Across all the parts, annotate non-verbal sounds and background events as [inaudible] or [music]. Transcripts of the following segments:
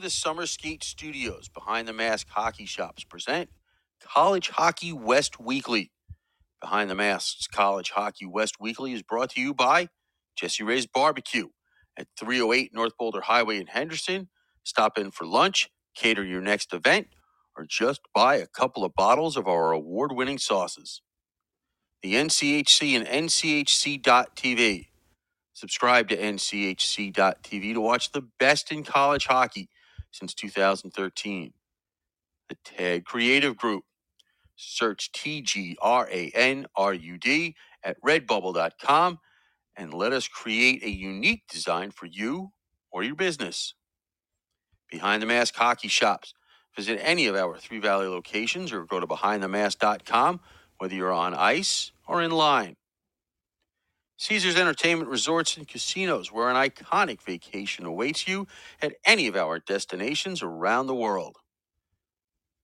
The Summer Skate Studios behind the mask hockey shops present College Hockey West Weekly. Behind the Masks College Hockey West Weekly is brought to you by Jessie Rae's Barbecue at 308 North Boulder Highway in Henderson. Stop in for lunch, cater your next event, or just buy a couple of bottles of our award winning sauces. The NCHC and NCHC.TV. Subscribe to NCHC.TV to watch the best in college hockey since 2013. The TAG Creative Group. Search T G R A N R U D at redbubble.com and let us create a unique design for you or your business. Behind the Mask Hockey Shops. Visit any of our Three Valley locations or go to behindthemask.com whether you're on ice or in line. Caesars Entertainment Resorts and Casinos, where an iconic vacation awaits you at any of our destinations around the world.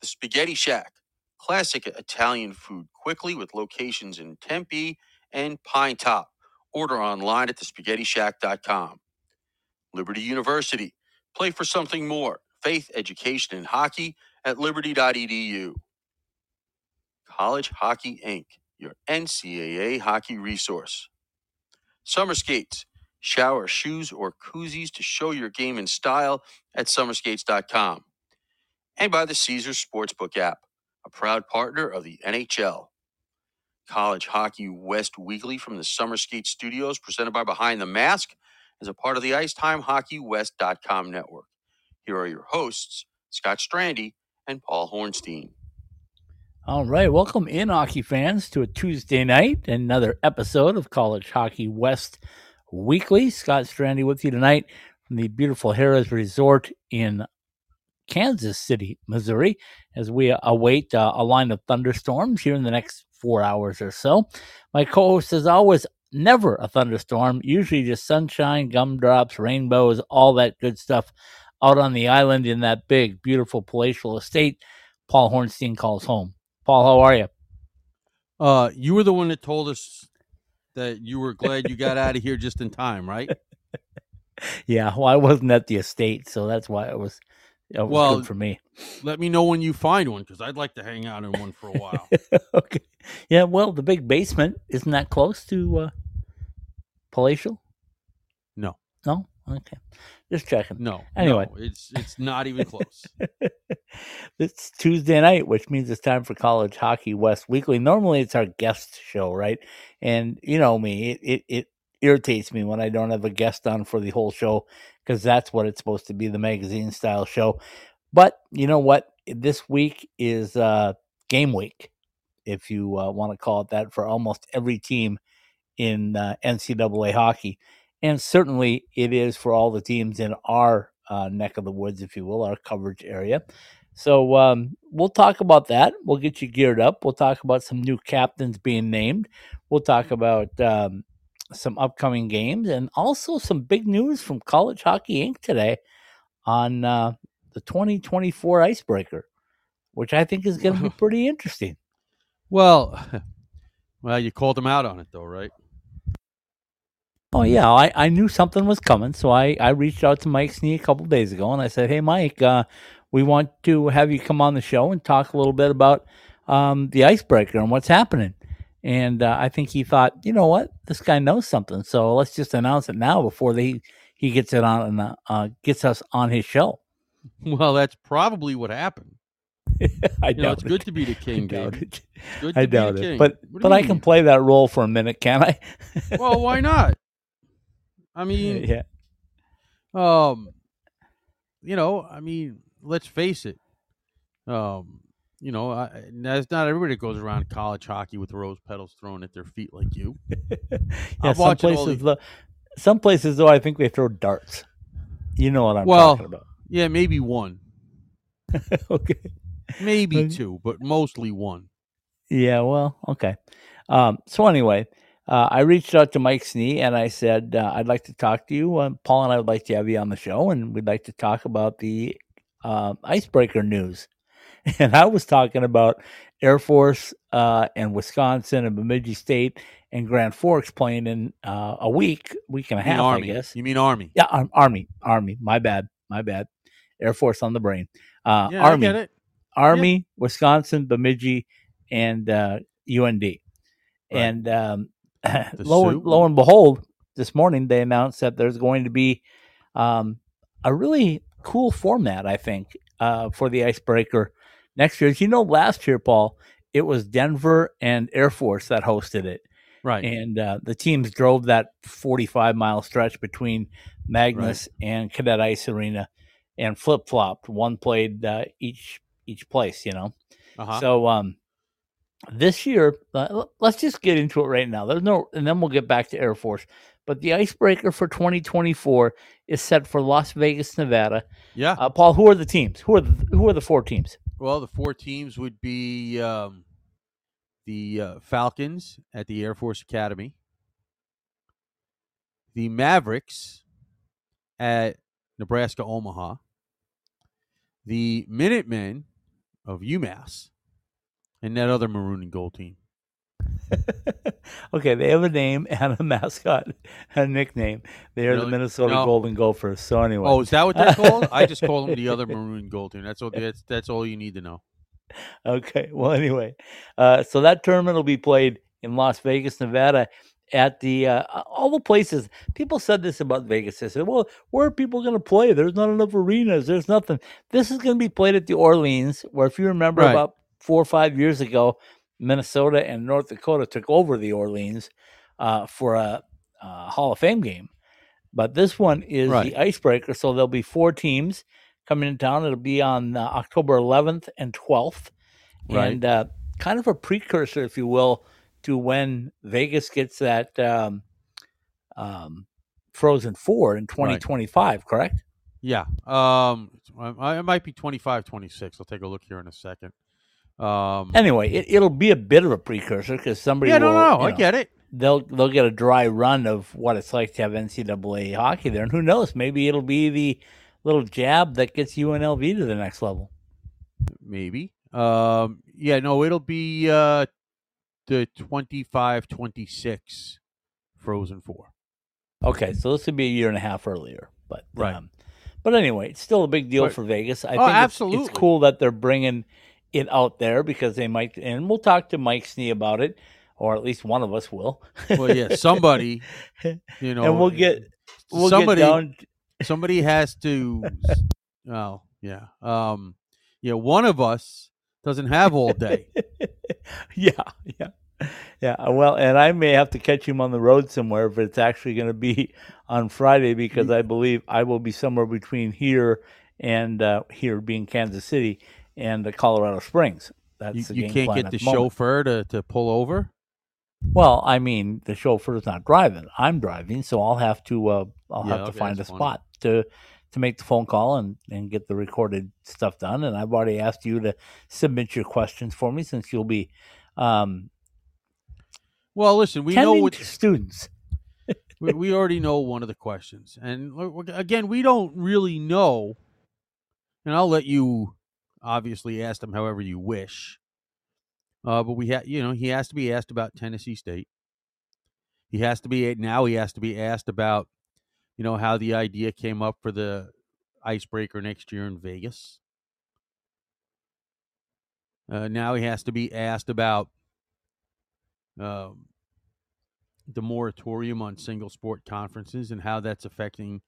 The Spaghetti Shack, classic Italian food quickly with locations in Tempe and Pinetop. Order online at thespaghettishack.com. Liberty University, play for something more. Faith, education, and hockey at liberty.edu. College Hockey Inc., your NCAA hockey resource. Summer Skates, shower, shoes, or koozies to show your game in style at summerskates.com. And by the Caesars Sportsbook app, a proud partner of the NHL. College Hockey West Weekly from the Summer Skate Studios, presented by Behind the Mask, as a part of the IcetimeHockeyWest.com network. Here are your hosts, Scott Strandy and Paul Hornstein. All right, welcome in, hockey fans, to a Tuesday night, another episode of College Hockey West Weekly. Scott Strandy with you tonight from the beautiful Harrah's Resort in Kansas City, Missouri, as we await uh, a line of thunderstorms here in the next four hours or so. My co host, as always, never a thunderstorm, usually just sunshine, gumdrops, rainbows, all that good stuff out on the island in that big, beautiful palatial estate Paul Hornstein calls home. Paul, how are you? Uh, you were the one that told us that you were glad you got out of here just in time, right? [laughs] Yeah, well, I wasn't at the estate, so that's why it was, it was Well, good for me. Let me know when you find one because I'd like to hang out in one for a while. [laughs] okay. Yeah, well, the big basement isn't that close to uh, palatial? No, No. Okay. Just checking. no. Anyway. no, it's it's not even close. [laughs] it's Tuesday night, which means it's time for College Hockey West Weekly. Normally, it's our guest show, right? And you know me, it it, it irritates me when I don't have a guest on for the whole show because that's what it's supposed to be the magazine style show. But you know what? This week is uh, game week, if you uh, want to call it that, for almost every team in uh, NCAA hockey. And certainly it is for all the teams in our uh, neck of the woods, if you will, our coverage area. So um, we'll talk about that. We'll get you geared up. We'll talk about some new captains being named. We'll talk about um, some upcoming games and also some big news from College Hockey Inc. today on uh, the 2024 Icebreaker, which I think is going to be [laughs] pretty interesting. well, [laughs] well, you called them out on it though, right? Oh yeah, I, I knew something was coming, so I, I reached out to Mike Snee a couple days ago and I said, "Hey Mike, uh, we want to have you come on the show and talk a little bit about um, the icebreaker and what's happening." And uh, I think he thought, you know what, this guy knows something, so let's just announce it now before they he gets it on and uh, uh, gets us on his show. Well, that's probably what happened. [laughs] I You know, it's doubt good to be the [laughs] king, it. Good I to be the doubt it. But but you I can play that role for a minute, can I? Well, why not? I [laughs] mean, yeah. um, you know, I mean, let's face it. Um, you know, I, that's not everybody goes around college hockey with rose petals thrown at their feet like you. [laughs] yeah, I'm some places, though, some places though, I think they throw darts. You know what I'm Well- talking about. Yeah, maybe one, [laughs] okay. maybe two, but mostly one. Yeah. Well. Okay. Um, so anyway, uh, I reached out to Mike Snee and I said uh, I'd like to talk to you. Um, Paul and I would like to have you on the show, and we'd like to talk about the uh, icebreaker news. [laughs] And I was talking about Air Force uh, and Wisconsin and Bemidji State and Grand Forks playing in uh, a week, week and a half, I Army. guess. You mean Army? Yeah, Ar- Army, Army. My bad, my bad. Air Force on the brain. Uh, Yeah, I Army, get it. Army, Wisconsin, Bemidji, and uh, UND. And um, [laughs] lo, and, lo and behold, this morning they announced that there's going to be um, a really cool format, I think, uh, for the Icebreaker next year. As you know, last year, Paul, it was Denver and Air Force that hosted it. Right. And uh, the teams drove that 45 mile stretch between Magness and Cadet Ice Arena and flip flopped. One played uh, each each place, you know. uh-huh. So um, this year, uh, let's just get into it right now. There's no, and then we'll get back to Air Force. But the icebreaker for 2024 is set for Las Vegas, Nevada. yeah. Uh, Paul, who are the teams? Who are the, who are the four teams? Well, the four teams would be um, the uh, Falcons at the Air Force Academy, the Mavericks at Nebraska Omaha, the Minutemen of UMass, and that other maroon and gold team. [laughs] okay, they have a name [laughs] and a mascot, a nickname. They are the Minnesota No. Golden Gophers. So anyway, Oh, is that what they're called? I just call them the other [laughs] maroon and gold team. That's all. That's that's all you need to know. Okay. Well, anyway, uh, so that tournament will be played in Las Vegas, Nevada, at the uh, all the places. People said this about Vegas. They said, "Well, where are people going to play? There's not enough arenas. There's nothing." This is going to be played at the Orleans, where if you remember, Right. about four or five years ago, Minnesota and North Dakota took over the Orleans uh, for a, uh Hall of Fame game. But this one is Right. the icebreaker, so there'll be four teams coming in town. It'll be on uh, October 11th and 12th Right. and uh, kind of a precursor, if you will, to when Vegas gets that um, um, Frozen Four in 2025. Correct? Yeah. Um, I- it might be 25, 26. I'll take a look here in a second. Um, Anyway, it, it'll be a bit of a precursor because somebody yeah, will, no, no, you I know, get it. they'll they'll get a dry run of what it's like to have NCAA hockey there, and who knows, maybe it'll be the little jab that gets UNLV to the next level. Maybe. Um, yeah, no, it'll be uh, the 25, 26 Frozen Four. Okay, so this would be a year and a half earlier, but Right. Um, but anyway, it's still a big deal But- for Vegas. I Oh, think it's- absolutely. It's, cool that they're bringing it out there because they might, and we'll talk to Mike Snee about it, or at least one of us will. Well, yeah, [laughs] somebody, you know, and we'll get we'll somebody, get down. somebody has to. [laughs] Oh, yeah. Um, yeah, one of us doesn't have all day. [laughs] yeah, yeah, yeah. Well, and I may have to catch him on the road somewhere if it's actually going to be on Friday because I believe I will be somewhere between here and uh, here being Kansas City and the Colorado Springs. That's You, the you can't get at the chauffeur to, to pull over. Well, I mean, the chauffeur's not driving. I'm driving, so I'll have to uh, I'll Yeah, have to okay, find a funny. spot to to make the phone call and and get the recorded stuff done. And I've already asked you to submit your questions for me since you'll be um, Well, listen, we know what students. [laughs] we, we already know one of the questions, and again, we don't really know. And I'll let you obviously ask them however you wish. Uh, but we have, you know, he has to be asked about Tennessee State. He has to be now. He has to be asked about, you know, how the idea came up for the icebreaker next year in Vegas. Uh, now he has to be asked about um, the moratorium on single sport conferences and how that's affecting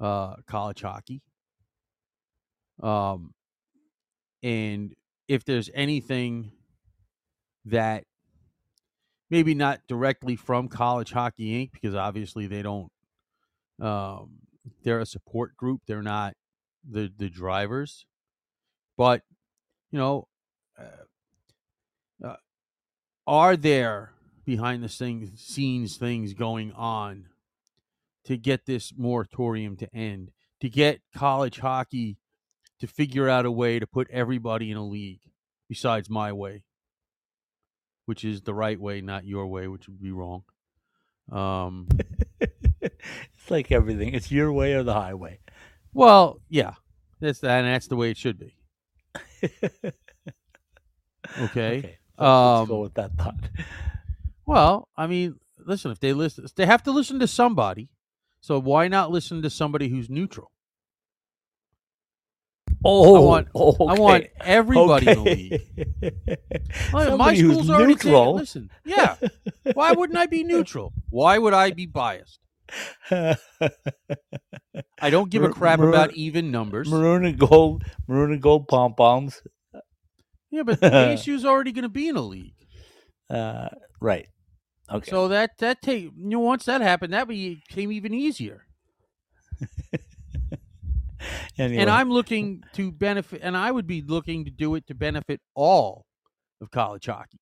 uh, college hockey. Um, and if there's anything that maybe not directly from College Hockey Inc., because obviously they don't, um, they're a support group, they're not the the drivers, but you know, uh, uh, are there behind the scenes things going on to get this moratorium to end, to get college hockey to figure out a way to put everybody in a league besides my way, which is the right way, not your way, which would be wrong. Um, [laughs] it's like everything. It's your way or the highway. well, yeah, that's and that's the way it should be. Okay. Okay. Let's, let's go Um, with that thought. Well, I mean, listen, if they listen, they have to listen to somebody. So why not listen to somebody who's neutral? Oh, want- okay. I want everybody in the league. [laughs] My school's already taken- neutral. Listen, yeah. Why wouldn't I be neutral? Why would I be biased? [laughs] I don't give a crap mar- about even numbers. maroon and gold, maroon and gold pom poms. Yeah, but the [laughs] ASU's already going to be in a league. Uh, right. Okay. So that that take you know once that happened, that became even easier. [laughs] anyway, And I'm looking to benefit, and I would be looking to do it to benefit all of college hockey.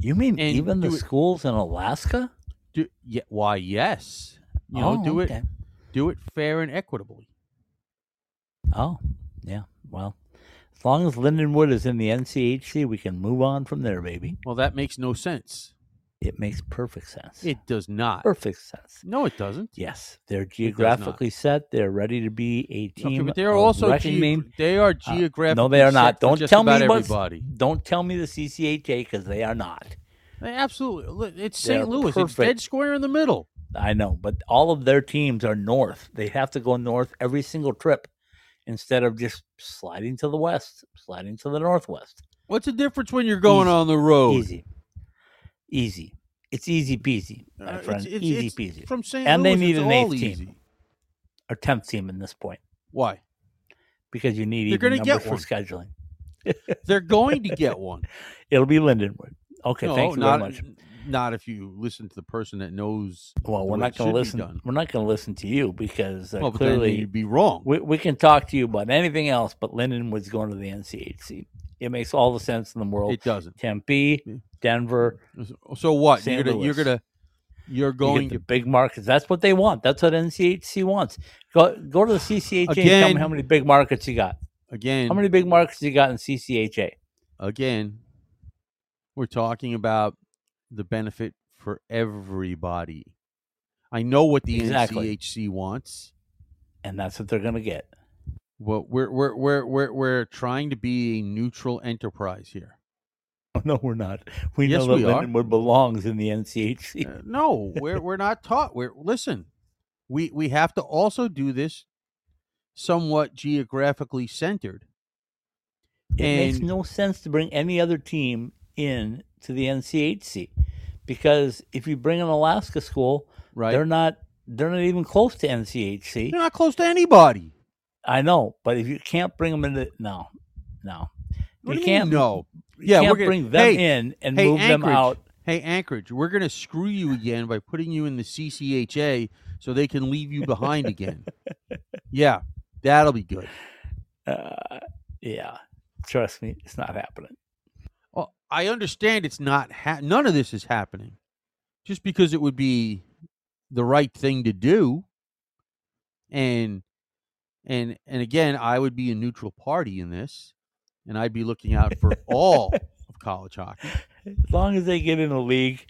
you mean and even the it- schools in Alaska? Do, yeah, why? Yes, you know, oh, do okay. it do it fair and equitably. Oh, yeah. Well, as long as Lindenwood is in the NCHC, we can move on from there, baby. Well, that makes no sense. It makes perfect sense. It does not. perfect sense. No, it doesn't. Yes, they're geographically set. They're ready to be a Okay, team. but they are also reckoning. geo- they are Uh, geographically. no, they are not. Don't tell me everybody. Don't tell me the CCHA because they are not. They absolutely. look, It's They're St. Louis. It's perfect. dead square in the middle. I know, but all of their teams are north. They have to go north every single trip instead of just sliding to the west, sliding to the northwest. What's the difference when you're going Easy. on the road? Easy, easy. It's easy peasy, my Uh, friend. it's- easy it's peasy. From St. And they need it's an eighth all team. easy. Or tenth team in this point Why? because you need They're even gonna get for one. scheduling. [laughs] They're going to get one. [laughs] It'll be Lindenwood. Okay, no, thank you not, very much. Not if you listen to the person that knows. Well, we're not going to listen. We're not going to listen to you because uh, well, clearly you'd be wrong. we, we can talk to you about anything else, but Lindenwood's going to the NCHC. It makes all the sense in the world. It doesn't. Tempe, mm. Denver, So what? You're gonna, you're gonna, you're going the to. big markets. That's what they want. That's what NCHC wants. Go go to the CCHA and tell Again- me how many big markets you got. Again, How many big markets you got in CCHA? again, we're talking about the benefit for everybody. I know what the Exactly. NCHC wants. And that's what they're going to get. Well, we're we're we're we're we're trying to be a neutral enterprise here. [laughs] No, we're not. We Yes, know that we are. Lindenwood belongs in the NCHC. Uh, no, we're we're not taught. We're listen. We we have to also do this somewhat geographically centered. It makes no sense to bring any other team in to the NCHC because if you bring an Alaska school, Right? they're not they're not even close to NCHC. They're not close to anybody. I know, but if you can't bring them into no, no, What you can't no. Yeah, can't we're gonna- bring them hey, in and hey, move them out. Hey, Anchorage, we're gonna screw you again by putting you in the CCHA so they can leave you behind again. [laughs] Yeah, that'll be good. Uh, yeah, trust me, it's not happening. Well, I understand it's not. Ha- none of this is happening, just because it would be the right thing to do. And and and again, I would be a neutral party in this, and I'd be looking out for all [laughs] of college hockey. As long as they get in a league,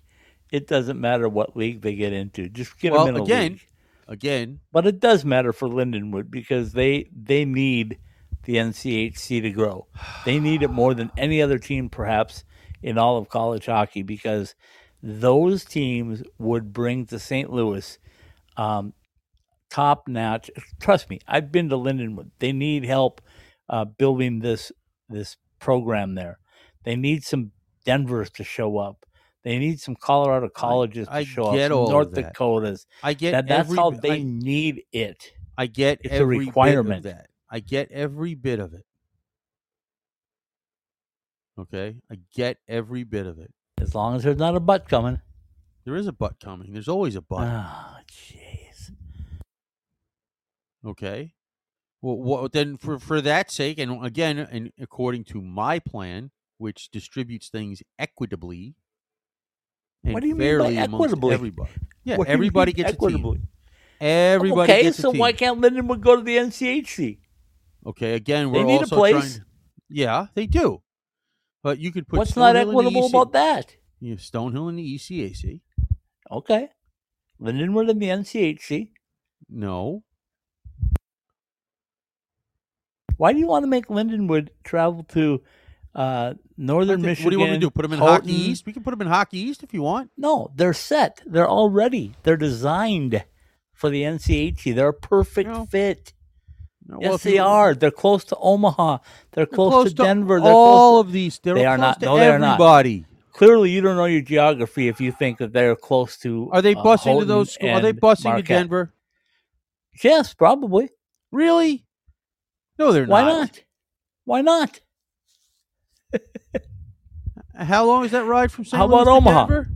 it doesn't matter what league they get into. Just get Well, them in a again- league. Again, But it does matter for Lindenwood because they they need the NCHC to grow. They need it more than any other team, perhaps, in all of college hockey, because those teams would bring to St. Louis um, top notch. Trust me, I've been to Lindenwood. They need help uh, building this this program there. They need some Denvers to show up. They need some Colorado colleges I to show up. get Some all of North. Dakotas. I get That, that's every, how they I, need it. I get it's a every bit of requirement. that. I get every bit of it. Okay, I get every bit of it. As long as there's not a butt coming. There is a butt coming. There's always a butt. Oh, jeez. Okay. Well, what, then for for that sake, and again, and according to my plan, which distributes things equitably and What do you mean by equitably? everybody. [laughs] Yeah, What everybody gets equitably? a team. Everybody okay, so why can't Lindenwood go to the NCHC? Okay, again, They we're need a place. trying. Yeah, they do. But you could put What's not equitable about that? You have Stonehill in the ECAC. Okay. Lindenwood in the NCHC. No, Why do you want to make Lindenwood travel to uh, northern think- Michigan? What do you want me to do? Put them in Houghton? Hockey East? We can put them in Hockey East if you want. No, they're set. They're already. They're designed for the NCHC. They're a perfect No. fit. No, well, yes, if they you- are. They're close to Omaha. They're they're close, to Denver. They're all close to, of these. They're They are close not. To No, they are not. clearly, you don't know your geography if you think that they're close to. Are they uh, busing to those? schools? Are they busing to Denver? Yes, probably. Really? No, they're not. Why not. not? Why not? [laughs] How long is that ride from St. How Louis about to Omaha? Denver?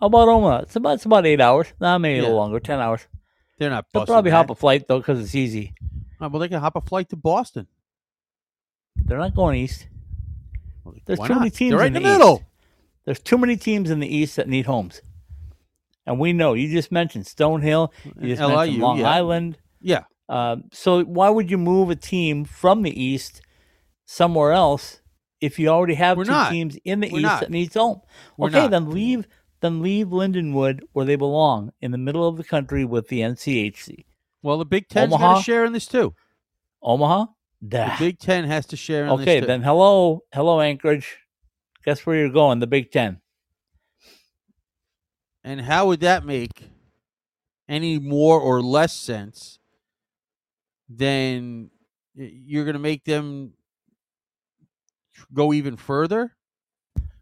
How about Omaha? It's about it's about eight hours. Nah, maybe a little Yeah. longer, ten hours. They're not. They'll busing probably that. hop a flight though because it's easy. Oh, well, they can hop a flight to Boston. They're not going east. There's Why too not? many teams They're right in in the the middle. There's too many teams in the East that need homes. And we know you just mentioned Stonehill, you just mentioned LIU, Long yeah. Island. Yeah. Um, so why would you move a team from the East somewhere else if you already have We're two not. teams in the We're East not. that needs home? We're okay, not. then leave then leave Lindenwood where they belong in the middle of the country with the NCHC. Well, the Big Ten's got to share in this too. Omaha? The Big Ten has to share in Okay, this too. then hello, hello Anchorage. Guess where you're going? The Big Ten. And how would that make any more or less sense than y- you're going to make them go even further?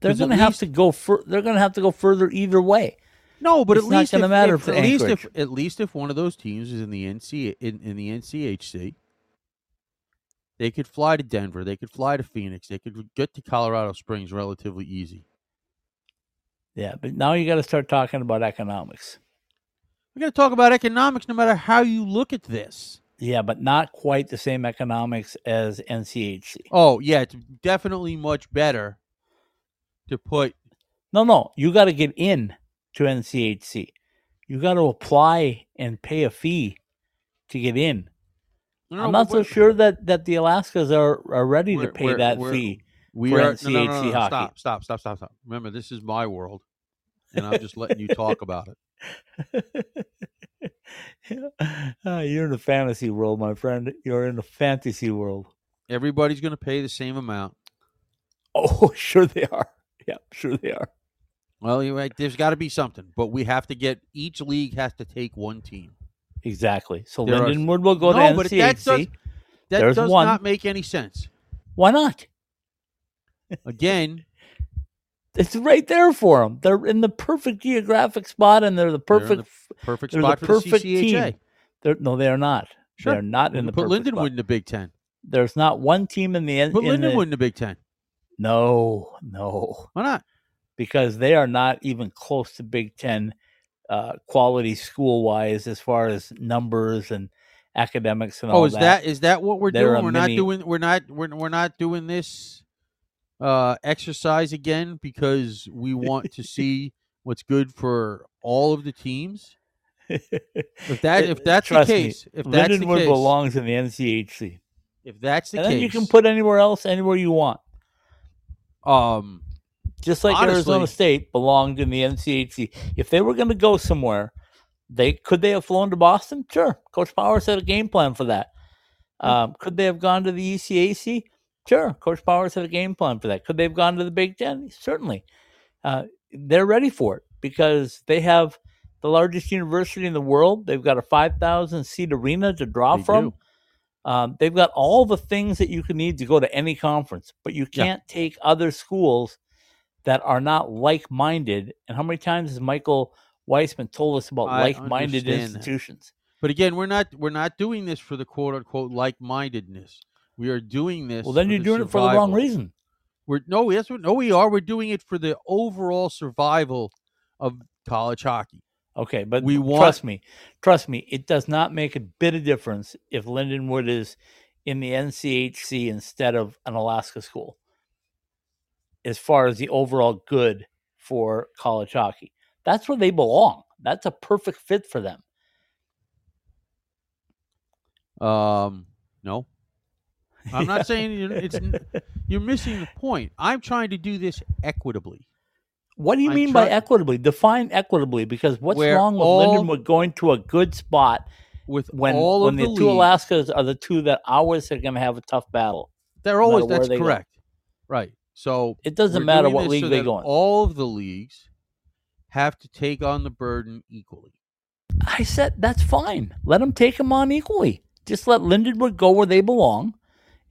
They're going to have to go. Fur- they're going to have to go further either way. No, but It's at not least gonna if, matter if, at least if at least if one of those teams is in the NC in, in the NCHC, they could fly to Denver, they could fly to Phoenix, they could get to Colorado Springs relatively easy. Yeah, but now you got to start talking about economics. We got to talk about economics, no matter how you look at this. Yeah, but not quite the same economics as NCHC. Oh yeah, it's definitely much better to put No, no, you got to get in to NCHC. You got to apply and pay a fee to get in. No, I'm not so sure that that the Alaskas are are ready to pay that fee. We for are no, no, NCHC no, no, hockey. Stop, stop, stop, stop, stop. Remember, this is my world, and I'm just letting you talk about it. [laughs] [laughs] Ah, you're in the fantasy world, my friend. You're in the fantasy world. Everybody's going to pay the same amount. [laughs] Oh, sure they are. Yeah, sure they are. Well, you're right. There's got to be something, but we have to get each league has to take one team. Exactly. So There are- Lindenwood will go No, to but NCHC. that does- That There's does one. not make any sense. Why not? Again, It's right there for them. They're in the perfect geographic spot, and they're the They're perfect. the perfect they're spot the for perfect the CCHA. team. They're, no, they are not. Sure. They're not in the put perfect Lindenwood spot. in the Big Ten. There's not one team in the Put in the- Lindenwood in the Big Ten. No, no, Why not? because they are not even close to Big Ten uh, quality school wise as far as numbers and academics and all that. Oh, is that is that what we're They're doing? We're not doing. We're not. We're, we're not doing this uh, exercise again because we want to [laughs] see what's good for all of the teams. If that if that's the Trust me, case, if that's the case, belongs in the NCHC, if that's the and case, then you can put anywhere else, anywhere you want. um Just like Honestly- Arizona State belonged in the NCHC. If they were going to go somewhere, they could they have flown to Boston? Sure. Coach Powers had a game plan for that. Um, could they have gone to the ECAC? Sure. Coach Powers had a game plan for that. Could they have gone to the Big Ten? Certainly. Uh, they're ready for it because they have the largest university in the world. They've got a 5,000 seat arena to draw They from. Um, they've got all the things that you can need to go to any conference, but you can't take other schools that are not like minded. And how many times has Michael Weissman told us about like minded understand that. institutions? But again, we're not we're not doing this for the quote unquote like mindedness. We are doing this. Well, then you're the doing it for the wrong reason. We're no, yes, no, we are. We're doing it for the overall survival of college hockey. Okay, but We want- trust me, trust me, it does not make a bit of difference if Lindenwood is in the NCHC instead of an Alaska school. As far as the overall good for college hockey, that's where they belong. That's a perfect fit for them. Um, no, I'm not saying you- it's. You're missing the point. I'm trying to do this equitably. What do you I'm mean by equitably? Define equitably, because what's Where wrong with all- Lindenwood going to a good spot With when all when of the, the, two Alaskas are the two that always are going to have a tough battle? they're no always that's they go. correct. Right. So It doesn't matter what league so they that go in. All of the leagues have to take on the burden equally. I said that's fine. Let them take them on equally. Just let Lindenwood go where they belong,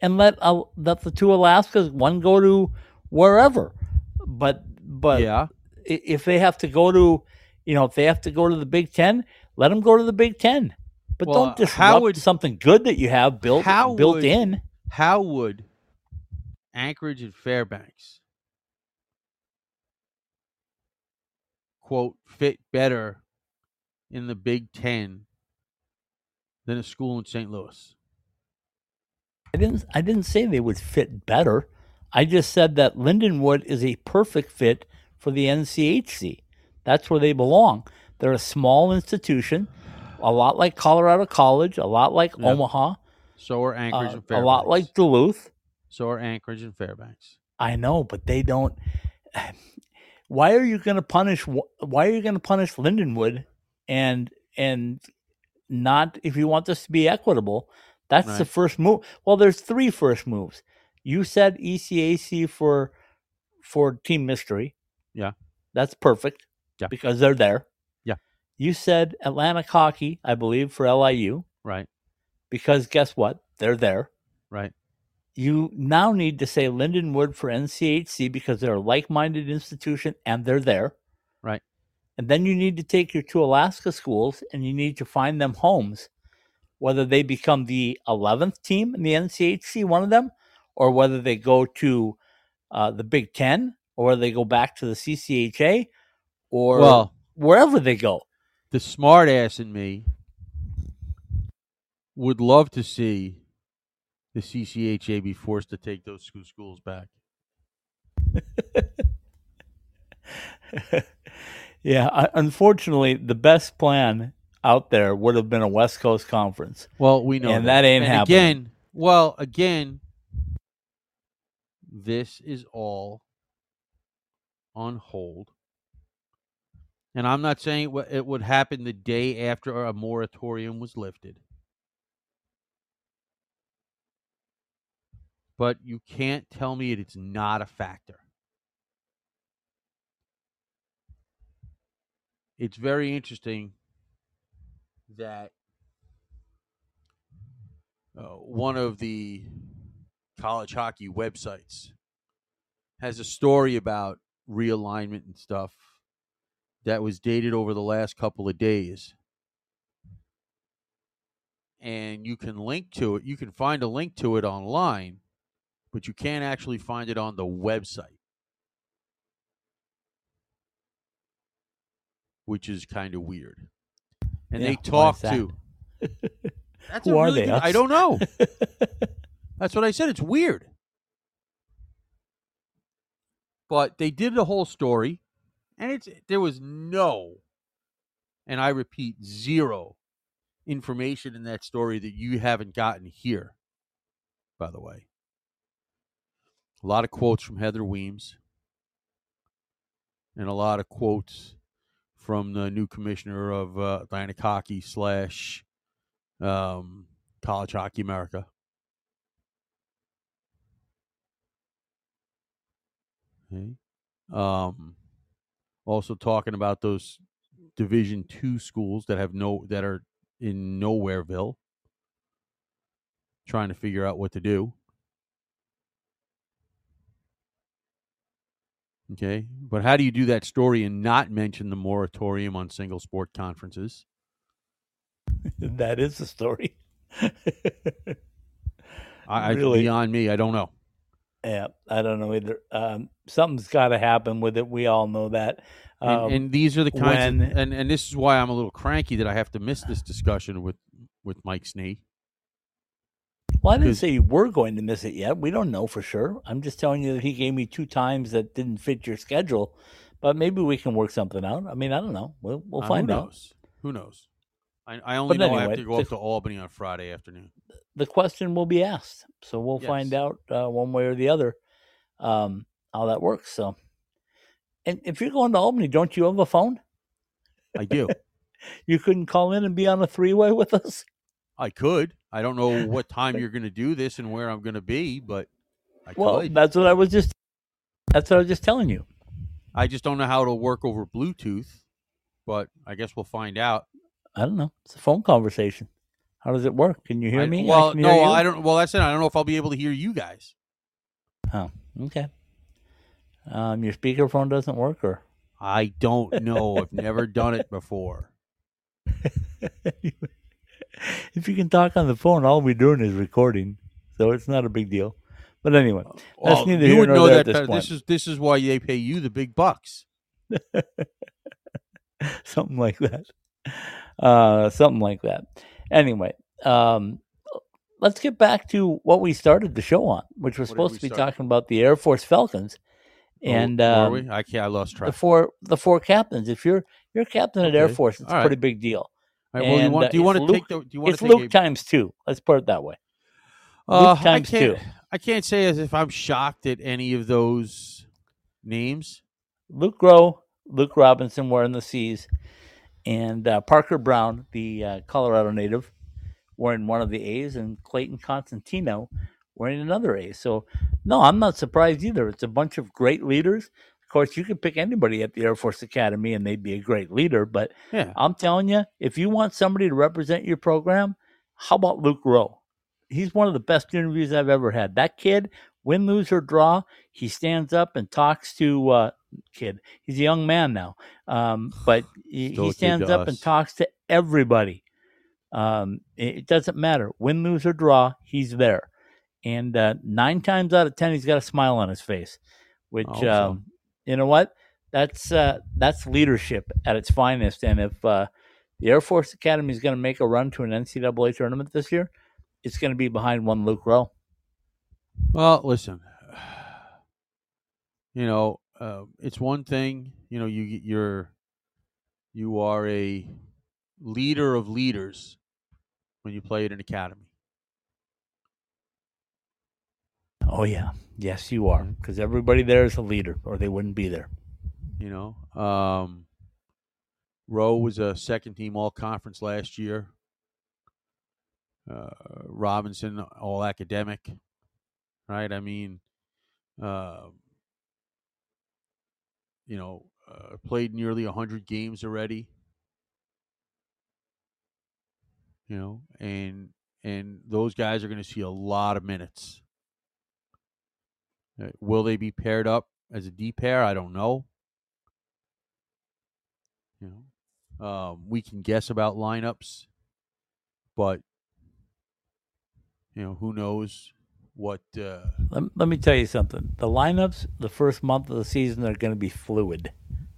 and let uh, let the two Alaskas one go to wherever. But but yeah, if they have to go to, you know, if they have to go to the Big Ten, let them go to the Big Ten. But Well, don't disrupt how would- something good that you have built how built would- in. how would Anchorage and Fairbanks quote fit better in the Big Ten than a school in St. Louis? I didn't I didn't say they would fit better. I just said that Lindenwood is a perfect fit for the NCHC. That's where they belong. They're a small institution, a lot like Colorado College, a lot like Yeah. Omaha, So are Anchorage uh, and Fairbanks. a lot like Duluth. so are Anchorage and Fairbanks. I know, but they don't. [sighs] Why are you going to punish? Why are you going to punish Lindenwood and and not if you want this to be equitable? That's the first move. Well, there's three first moves. You said ECAC for for Team Mystery. Yeah. that's perfect. Yeah. because they're there. Yeah. You said Atlantic Hockey, I believe, for LIU Right, because guess what? They're there right. you now need to say Lindenwood for NCHC because they're a like-minded institution and they're there. Right. And then you need to take your two Alaska schools and you need to find them homes, whether they become the 11th team in the NCHC, one of them, or whether they go to uh, the Big Ten, or whether they go back to the CCHA, or well, wherever they go. the smart ass in me would love to see the CCHA be forced to take those school schools back. [laughs] yeah, unfortunately, the best plan out there would have been a West Coast conference. Well, we know And that ain't and happening. Again, well, again, this is all on hold. And I'm not saying it would happen the day after a moratorium was lifted. But you can't tell me it's not a factor. It's very interesting that uh, one of the college hockey websites has a story about realignment and stuff that was dated over the last couple of days. And you can link to it. You can find a link to it online, but you can't actually find it on the website, which is kind of weird. And Yeah, they talk to. [laughs] That's Who are really they, good- I don't know. [laughs] That's what I said. It's weird. But they did the whole story, and it's there was no, and I repeat, zero information in that story that you haven't gotten here. By the way, a lot of quotes from Heather Weems, and a lot of quotes from the new commissioner of uh, Hockey slash um, College Hockey America. Okay. Um, also talking about those Division two schools that have no that are in Nowhereville, trying to figure out what to do. Okay, but how do you do that story and not mention the moratorium on single sport conferences? [laughs] that is the story. I, I Really? beyond me, I don't know. yeah, I don't know either. Um, something's got to happen with it. We all know that. And, Um, and these are the kinds, when- of, and and this is why I'm a little cranky that I have to miss this discussion with with Mike Snee. Well, I didn't say you were going to miss it yet. We don't know for sure. I'm just telling you that he gave me two times that didn't fit your schedule, but maybe we can work something out. I mean, I don't know. We'll we'll Uh, find who out. knows? Who knows? I, I only But know I have to go the- up to Albany on Friday afternoon. The question will be asked, so we'll find out uh, one way or the other um, how that works. So, and if you're going to Albany, don't you have a phone? I do. [laughs] You couldn't call in and be on a three way with us. I could. I don't know [laughs] what time you're going to do this and where I'm going to be, but I Well, could. that's what I was just. That's what I was just telling you. I just don't know how it'll work over Bluetooth, but I guess we'll find out. I don't know. It's a phone conversation. How does it work? Can you hear I- me? Well, can no? I don't. Well, that's it. I don't know if I'll be able to hear you guys. Oh, okay. Um, your speakerphone doesn't work, or I don't know. I've never done it before. [laughs] [laughs] if you can talk on the phone, all we're doing is recording, so it's not a big deal. But anyway, Well, neither you here would nor know there that at this better. point. This is this is why they pay you the big bucks. [laughs] something like that. Uh, something like that. Anyway, um, let's get back to what we started the show on, which was supposed we to be start? talking about the Air Force Falcons and oh, are um, we? I can't. I lost track. the four the four captains. If you're you're captain at Air Force, it's All a right. pretty big deal. Right, well, you want? uh, do you want to Luke- take the? Do you want It's to take Luke a, times two. Let's put it that way. uh, Luke times I two. I can't say as if I'm shocked at any of those names. Luke Rowe, Luke Robinson were in the C's, and uh, Parker Brown, the uh, Colorado native, were in one of the A's, and Clayton Constantino were in another A. So, no, I'm not surprised either. It's a bunch of great leaders. Of course, you could pick anybody at the Air Force Academy, and they'd be a great leader. But Yeah. I'm telling you, if you want somebody to represent your program, how about Luke Rowe? He's one of the best interviews I've ever had. That kid, win, lose, or draw, he stands up and talks to uh, kid. He's a young man now, um, but he, [sighs] he stands up and talks to everybody. Um, it, it doesn't matter win, lose, or draw. He's there, and uh, nine times out of ten, he's got a smile on his face. Which so. um, you know what? That's uh, that's leadership at its finest. And if uh, the Air Force Academy is going to make a run to an NCAA tournament this year, it's going to be behind one Luke Rowe. Well, listen. [sighs] You know, uh, it's one thing. You know, you you're you are a leader of leaders when you play at an academy. Oh yeah, yes you are, because everybody there is a leader, or they wouldn't be there. You know, um, Rowe was a second team All Conference last year. Uh, Robinson, All Academic, right? I mean, uh, you know, uh, played nearly hundred games already. You know, and and those guys are going to see a lot of minutes. Uh, will they be paired up as a D pair? I don't know. You know, um, we can guess about lineups, but you know, who knows what? Uh, Let, let me tell you something. The lineups, the first month of the season, are going to be fluid,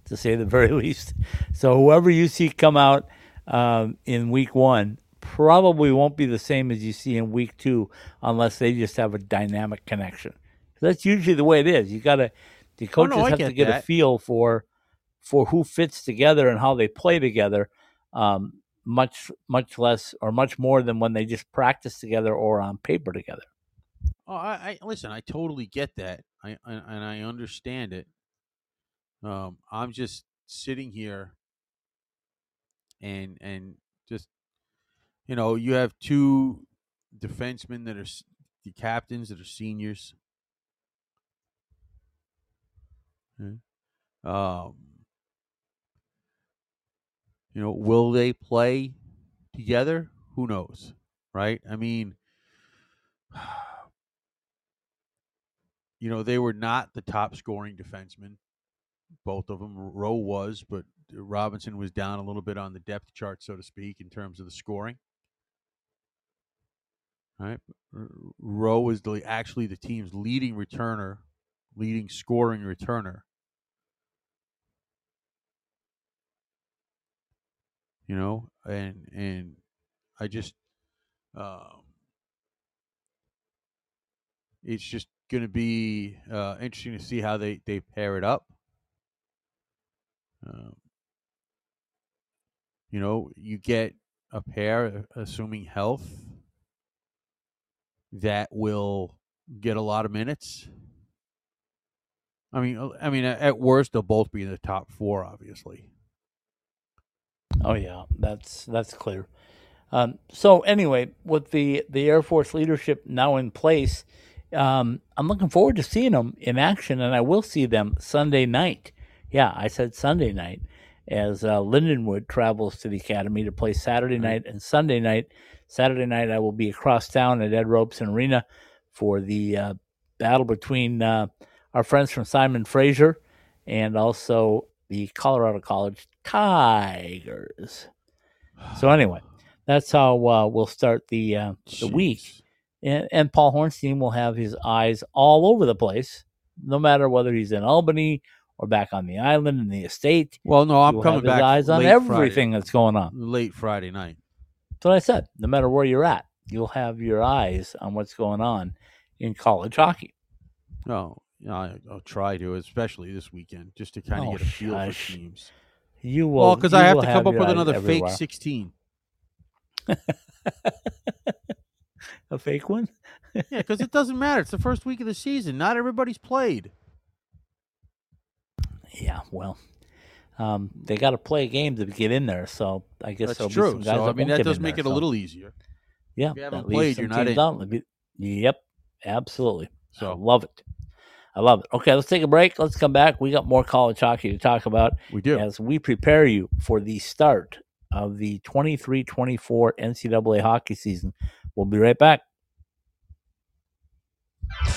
to say the [laughs] very least. So whoever you see come out um, in week one probably won't be the same as you see in week two, unless they just have a dynamic connection. That's usually the way it is. You got to the Oh, no, coaches have to get get a feel for for who fits together and how they play together. Um, much much less or much more than when they just practice together or on paper together. oh, I, I listen. I totally get that. I, I and I understand it. Um, I'm just sitting here, and and just you know, you have two defensemen that are the captains that are seniors. Okay. Um, you know, will they play together? Who knows, right? I mean, [sighs] you know, they were not the top scoring defensemen. Both of them, Rowe was, but Robinson was down a little bit on the depth chart, so to speak, in terms of the scoring. Right, Rowe was the, actually the team's leading returner, leading scoring returner. You know, and and I just, um, it's just going to be uh, interesting to see how they they pair it up. Um, you know, you get a pair, uh, assuming health, that will get a lot of minutes. I mean, uh, I mean, at worst, they'll both be in the top four, obviously. Oh yeah, that's that's clear. Um, so anyway, with the the Air Force leadership now in place, um, I'm looking forward to seeing them in action, and I will see them Sunday night. Yeah, I said Sunday night as uh, Lindenwood travels to the academy to play Saturday night and Sunday night. Saturday night, I will be across town at Ed Robson Arena for the uh, battle between uh, our friends from Simon Fraser and also the Colorado College Tigers. So anyway, that's how uh, we'll start the uh, the week, and, and Paul Hornstein will have his eyes all over the place, no matter whether he's in Albany or back on the island in the estate. Well, no, I'm coming have his back. eyes on late everything that's going on. Late Friday night. That's what I said. No matter where you're at, you'll have your eyes on what's going on in college hockey. No, yeah, I, I'll try to, especially this weekend, just to kind of Oh, get a feel for shush. teams. You will. Well, because I have to come up with another everywhere. fake 16. [laughs] a fake one. [laughs] yeah, because it doesn't matter. It's the first week of the season. Not everybody's played. Yeah, well, um, they got to play a game to get in there, so I guess That's true. some guys So I mean, that does make there, it a little easier. Yeah, you haven't played, you're not in. out. Yep, absolutely. I So love it. I love it. Okay, let's take a break. Let's come back. We got more college hockey to talk about we do. as we prepare you for the start of the 23-24 NCAA hockey season. We'll be right back.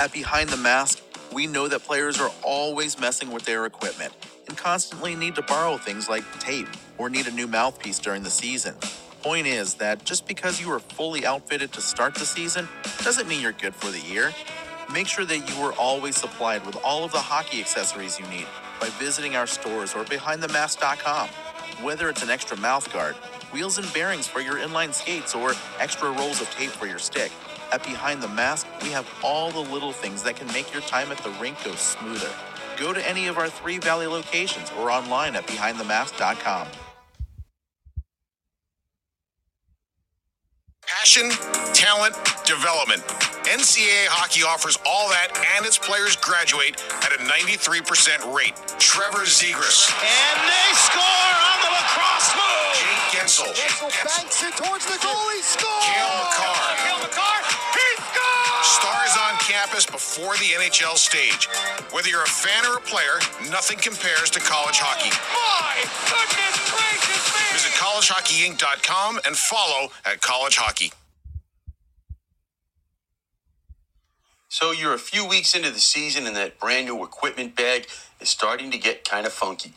At Behind the Mask, we know that players are always messing with their equipment and constantly need to borrow things like tape or need a new mouthpiece during the season. Point is that just because you are fully outfitted to start the season doesn't mean you're good for the year. Make sure that you are always supplied with all of the hockey accessories you need by visiting our stores or behindthemask.com. Whether it's an extra mouth guard, wheels and bearings for your inline skates, or extra rolls of tape for your stick, at Behind the Mask, we have all the little things that can make your time at the rink go smoother. Go to any of our three Valley locations or online at behindthemask.com. Passion, talent, development. NCAA hockey offers all that, and its players graduate at a 93% rate. Trevor Zegras, And they score on the lacrosse move. Jake Guentzel, Guentzel banks it towards the goalie. Score. Cale Makar. Cale Makar. He scores. Stars on campus before the NHL stage. Whether you're a fan or a player, nothing compares to college hockey. My goodness gracious me. Visit collegehockeyinc.com and follow at College Hockey. So you're a few weeks into the season and that brand new equipment bag is starting to get kind of funky.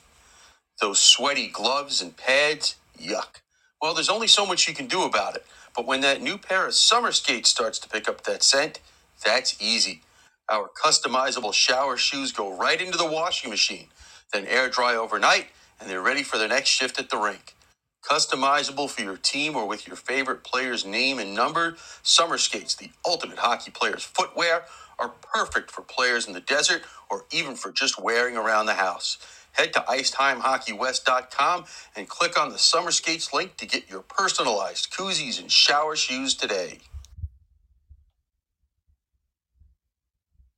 Those sweaty gloves and pads, yuck. Well, there's only so much you can do about it. But when that new pair of summer skates starts to pick up that scent, that's easy. Our customizable shower shoes go right into the washing machine, then air dry overnight, and they're ready for their next shift at the rink. Customizable for your team or with your favorite player's name and number, Summer Skates, the ultimate hockey player's footwear, are perfect for players in the desert or even for just wearing around the house. Head to IceTimeHockeyWest.com and click on the Summer Skates link to get your personalized koozies and shower shoes today.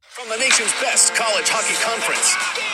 From the nation's best college hockey conference.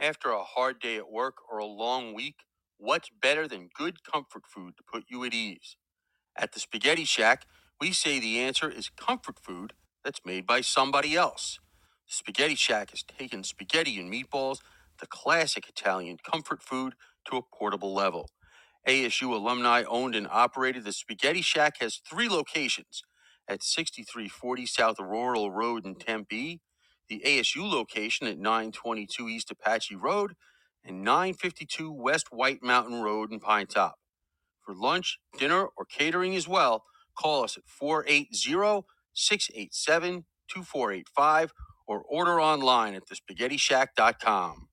After a hard day at work or a long week, what's better than good comfort food to put you at ease? At the Spaghetti Shack, we say the answer is comfort food that's made by somebody else. The Spaghetti Shack has taken spaghetti and meatballs, the classic Italian comfort food, to a portable level. ASU alumni owned and operated, the Spaghetti Shack has three locations at 6340 South Rural Road in Tempe, the ASU location at 922 East Apache Road, and 952 West White Mountain Road in Pinetop. For lunch, dinner, or catering as well, call us at 480 687 2485 or order online at thespaghettishack.com.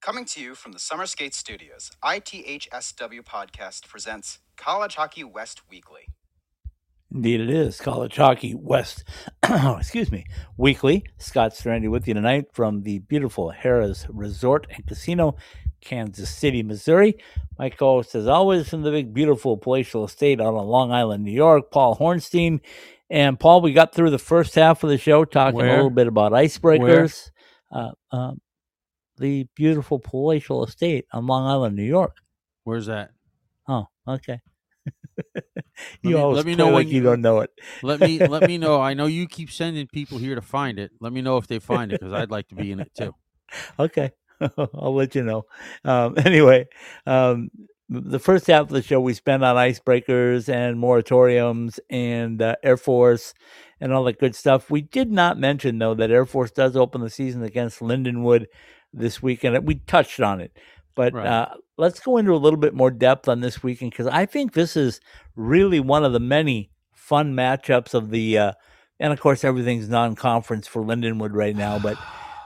Coming to you from the Summer Skate Studios, ITHSW Podcast presents College Hockey West Weekly. Indeed, it is. College Hockey West, [clears throat] excuse me, weekly. Scott Strandy with you tonight from the beautiful Harrah's Resort and Casino, Kansas City, Missouri. My co host, as always, from the big, beautiful palatial estate out on Long Island, New York, Paul Hornstein. And Paul, we got through the first half of the show talking Where? a little bit about icebreakers. Uh, um, the beautiful palatial estate on Long Island, New York. Where's that? Oh, okay. [laughs] me- you always let me play know like when you you- don't know it. Let me let me [laughs] know. I know you keep sending people here to find it. Let me know if they find it because I'd like to be in it too. Okay. [laughs] I'll let you know. Um, anyway, um, the first half of the show we spent on icebreakers and moratoriums and uh, Air Force and all that good stuff. We did not mention, though, that Air Force does open the season against Lindenwood this weekend. We touched on it. But Right. uh, let's go into a little bit more depth on this weekend because I think this is really one of the many fun matchups of the. Uh, and of course, everything's non conference for Lindenwood right now. But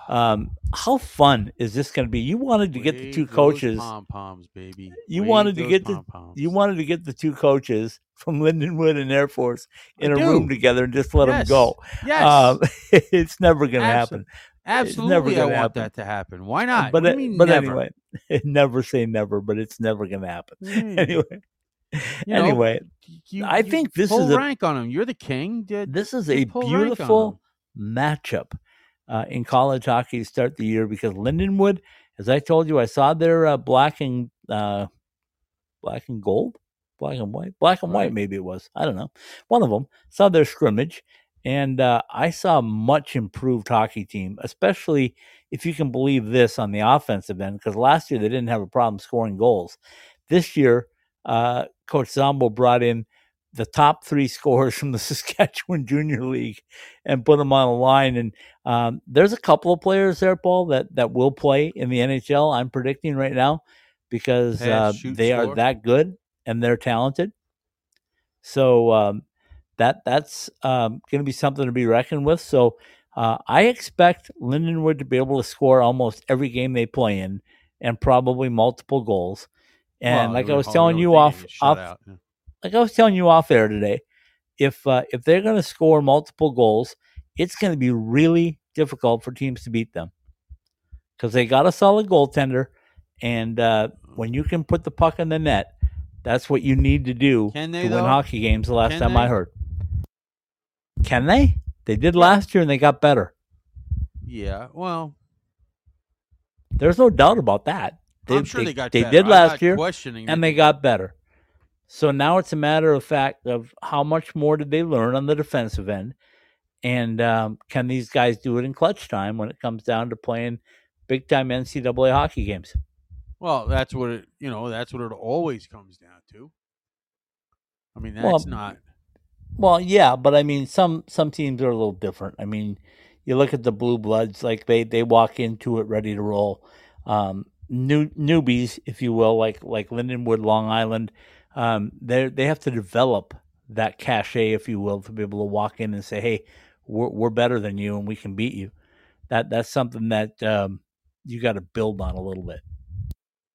um, how fun is this going to be? You wanted to get the two coaches. Pom poms, baby. You Wave wanted to get the- pom-poms. You wanted to get the two coaches from Lindenwood and Air Force in I a room together and just let Yes. them go. Yes, Um, [laughs] it's never going to happen. Absolutely. I want happen. that to happen. Why not? But uh, mean but never? anyway, [laughs] never say never, but it's never going to happen. [laughs] Mm. Anyway, You know, anyway, you- I you think this is a- rank on him. You're the king. Did this is a pull rank on beautiful matchup uh, in college hockey to start the year because Lindenwood, as I told you, I saw their uh, black and uh, black and gold, black and white, black and white. Maybe it was. I don't know. One of them saw their scrimmage, and uh, I saw a much improved hockey team, especially if you can believe this on the offensive end. Because last year they didn't have a problem scoring goals. This year, uh, Coach Zombo brought in the top three [laughs] scorers from the Saskatchewan Junior League and put them on a line. And um, there's a couple of players there, Paul, that that will play in the NHL. I'm predicting right now because uh, they are that good and they're talented. So um, that that's um, going to be something to be reckoned with. So uh, I expect Lindenwood to be able to score almost every game they play in, and probably multiple goals. And Well, like I was telling you off off yeah. like I was telling you off air today, if uh, if they're going to score multiple goals, it's going to be really difficult for teams to beat them because they got a solid goaltender, and uh, when you can put the puck in the net, that's what you need to do Can to win though? hockey games. The last Can time I heard, can they? They did last year, and they got better. Yeah. Well, There's no doubt about that. They, I'm sure they, got. They better. did last year. questioning and they got better. So now it's a matter of fact of how much more did they learn on the defensive end, and um, can these guys do it in clutch time when it comes down to playing big time NCAA hockey games? Well, that's what it. You know, that's what it always comes down to. I mean, that's Well, not. Well, yeah, but I mean, some some teams are a little different. I mean, you look at the blue bloods; like they they walk into it ready to roll. Um, new newbies, if you will, like like Lindenwood, Long Island, um, they they have to develop that cachet, if you will, to be able to walk in and say, "Hey, we're we're better than you, and we can beat you." That that's something that um, you got to build on a little bit.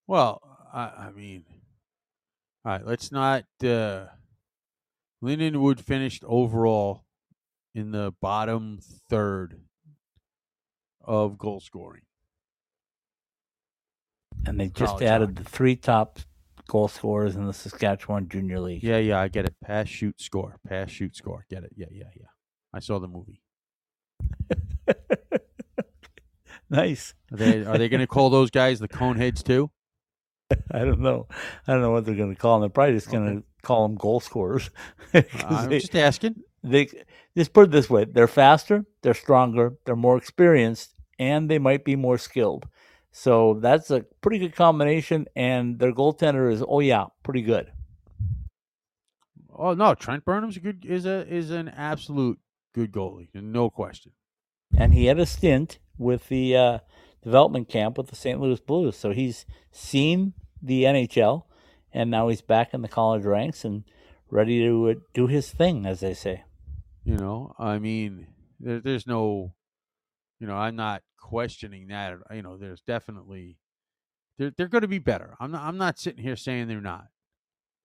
Well, I, I mean, all right. Let's not. Uh, Lindenwood finished overall in the bottom third of goal scoring. And they just College added hockey. the three top goal scorers in the Saskatchewan Junior League. Yeah, yeah, I get it. Pass, shoot, score. Pass, shoot, score. Get it? Yeah, yeah, yeah. I saw the movie. [laughs] nice. Are they are they going to call those guys the Coneheads too? [laughs] I don't know. I don't know what they're going to call them. They're probably just going to call them goal scorers. [laughs] I'm they, just asking. they just put it this way: they're faster, they're stronger, they're more experienced, and they might be more skilled. So that's a pretty good combination. And their goaltender is, oh yeah, pretty good. Oh no, Trent Burnham's a good is a is an absolute good goalie, no question. And he had a stint with the uh, development camp with the St. Louis Blues, so he's seen the NHL, and now he's back in the college ranks and ready to uh, do his thing, as they say. You know, I mean, there, there's no, you know, I'm not questioning that. You know, there's definitely they're they're going to be better. I'm not I'm not sitting here saying they're not.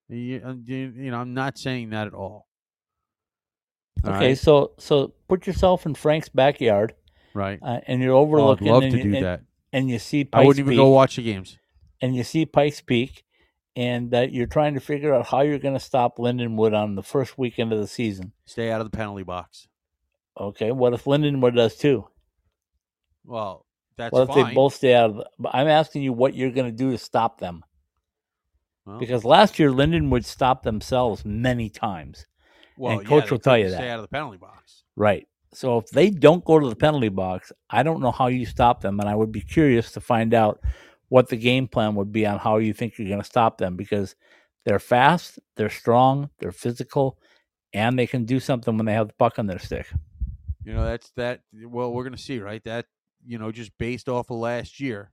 You, uh, you you know, I'm not saying that at all. All Okay, right? so so put yourself in Frank's backyard, right. uh, and you're Oh, I'd love to you- do and, that. and you see I wouldn't even Peak, go watch the games. and you see Pikes Peak, and uh, you're trying to figure out how you're going to stop Lindenwood on the first weekend of the season. Stay out of the penalty box. Okay, what if Lindenwood does too? Well, that's what if fine. they both stay out of the? I'm asking you what you're going to do to stop them. Well, Because last year Lindenwood stopped themselves many times. well, and coach yeah, will tell you that. Stay out of the penalty box. Right. So if they don't go to the penalty box, I don't know how you stop them, and I would be curious to find out what the game plan would be on how you think you're going to stop them because they're fast, they're strong, they're physical, and they can do something when they have the puck on their stick. You know, that's that. Well, we're going to see, right? That you know, just based off of last year,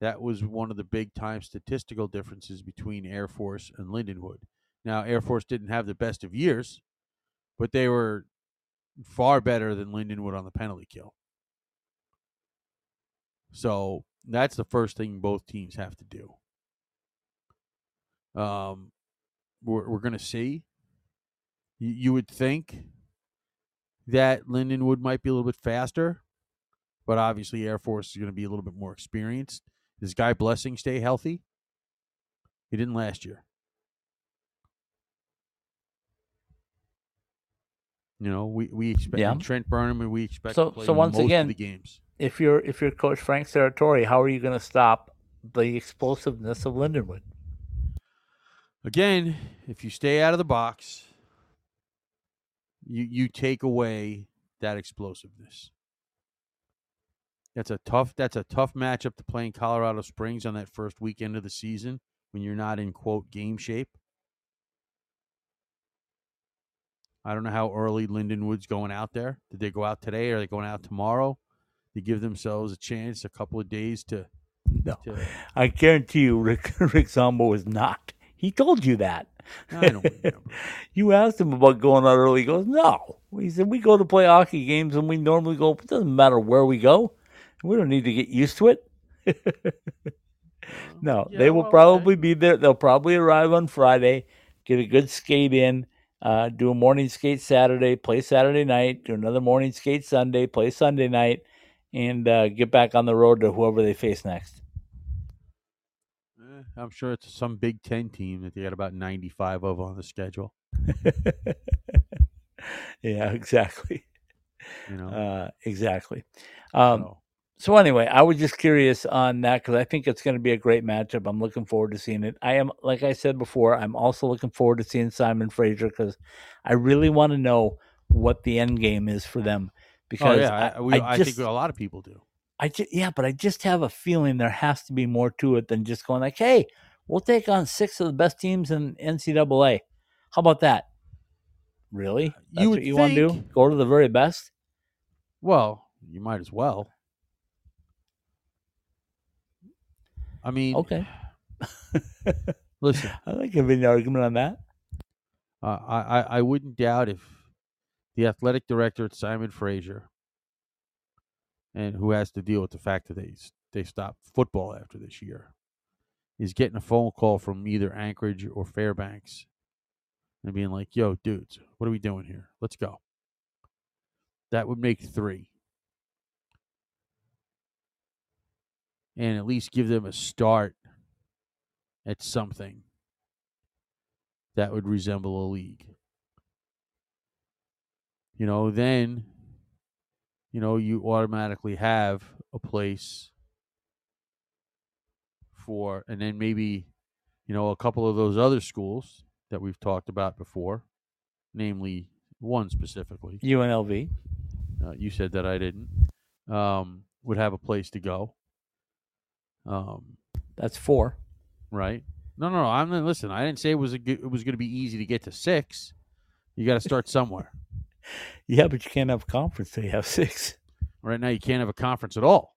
that was one of the big time statistical differences between Air Force and Lindenwood. Now, Air Force didn't have the best of years, but they were far better than Lindenwood on the penalty kill. So that's the first thing both teams have to do. Um, we're we're gonna see. You, you would think that Lindenwood might be a little bit faster, but obviously Air Force is going to be a little bit more experienced. Does Guy Blessing stay healthy? He didn't last year. You know, we we expect Yeah. Trent Burnham and we expect So- to so once again- the games. If you're if you're Coach Frank Serratore, how are you going to stop the explosiveness of Lindenwood? Again, if you stay out of the box, you you take away that explosiveness. That's a tough that's a tough matchup to play in Colorado Springs on that first weekend of the season when you're not in quote game shape. I don't know how early Lindenwood's going out there. Did they go out today? Are they going out tomorrow? To give themselves a chance, a couple of days to. No. to I guarantee you, Rick [laughs] Rick Zombo is not. He told you that. I don't remember. [laughs] You asked him about going out early. He goes, no. He said, we go to play hockey games and we normally go. But it doesn't matter where we go. We don't need to get used to it. no, Yeah, they will well, okay. probably be there. They'll probably arrive on Friday, get a good skate in, uh, do a morning skate Saturday, play Saturday night, do another morning skate Sunday, play Sunday night, and uh, get back on the road to whoever they face next. Eh, I'm sure it's some Big Ten team that they got about 95 of on the schedule. [laughs] yeah, exactly. You know, Uh, exactly. Um, so, so anyway, I was just curious on that because I think it's going to be a great matchup. I'm looking forward to seeing it. I am, like I said before, I'm also looking forward to seeing Simon Fraser because I really want to know what the end game is for them. Oh Because yeah, I, I, we, I I, think a lot of people do. I just, yeah, but I just have a feeling there has to be more to it than just going like, "Hey, we'll take on six of the best teams in NCAA." How about that? Really? That's You what you want to do? Go to the very best? Well, you might as well. I mean, Okay. [laughs] listen, I like having an argument on that. uh, I, I I wouldn't doubt if the athletic director at Simon Fraser, and who has to deal with the fact that they they stopped football after this year, is getting a phone call from either Anchorage or Fairbanks, and being like, "Yo, dudes, what are we doing here? Let's go." That would make three, and at least give them a start at something that would resemble a league. You know, then, you know, you automatically have a place for, and then maybe, you know, a couple of those other schools that we've talked about before, namely one specifically. UNLV. Uh, you said that I didn't. Um, would have a place to go. Um, That's four. right? No, no, no. I'm. Listen, I didn't say it was a, it was going to be easy to get to six. You got to start somewhere. Yeah, but you can't have a conference till you have six. Right now, you can't have a conference at all.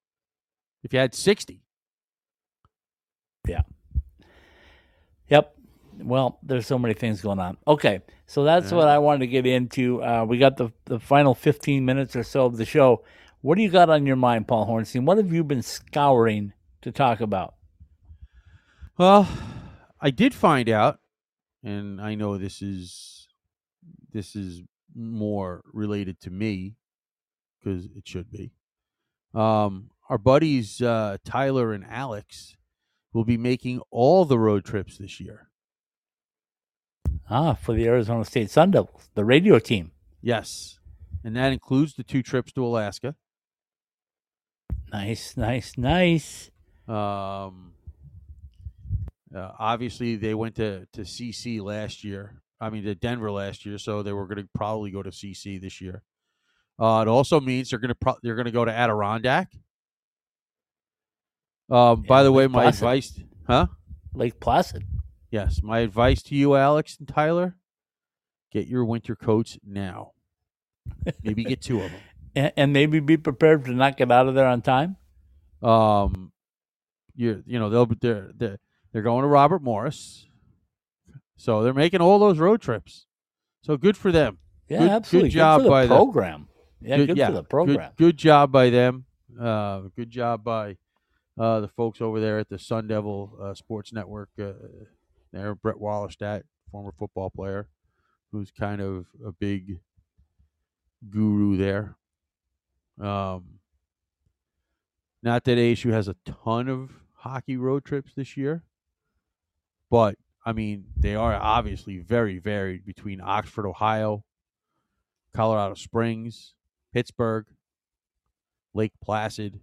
If you had sixty, Yeah. Yep. Well, there's so many things going on. Okay, so that's Yeah. what I wanted to get into. Uh, we got the the final 15 minutes or so of the show. What do you got on your mind, Paul Hornstein? What have you been scouring to talk about? well, I did find out, and I know this is this is more related to me because it should be. Um, our buddies uh, Tyler and Alex will be making all the road trips this year. Ah, for the Arizona State Sun Devils, the radio team. Yes, and that includes the two trips to Alaska. Nice, nice, nice. Um, uh, obviously, they went to, to CC last year. I mean, to Denver last year, so they were going to probably go to CC this year. Uh, it also means they're going to pro- they're going to go to Adirondack. Um, by the way, my Placid. advice, huh? Lake Placid. Yes, my advice to you, Alex and Tyler: get your winter coats now. Maybe get two of them. [laughs] And, and maybe be prepared to not get out of there on time. Um, you you know they'll be they're they're, they're going to Robert Morris, so they're making all those road trips. So good for them. Yeah, Good- good job the by the- program. Yeah, good, for the program. Good, good job by them. Uh, good job by uh, the folks over there at the Sun Devil uh, Sports Network. Uh, there, Brett Wallerstadt, former football player, who's kind of a big guru there. Um, not that ASU has a ton of hockey road trips this year, but I mean they are obviously very varied between Oxford, Ohio, Colorado Springs, Pittsburgh, Lake Placid,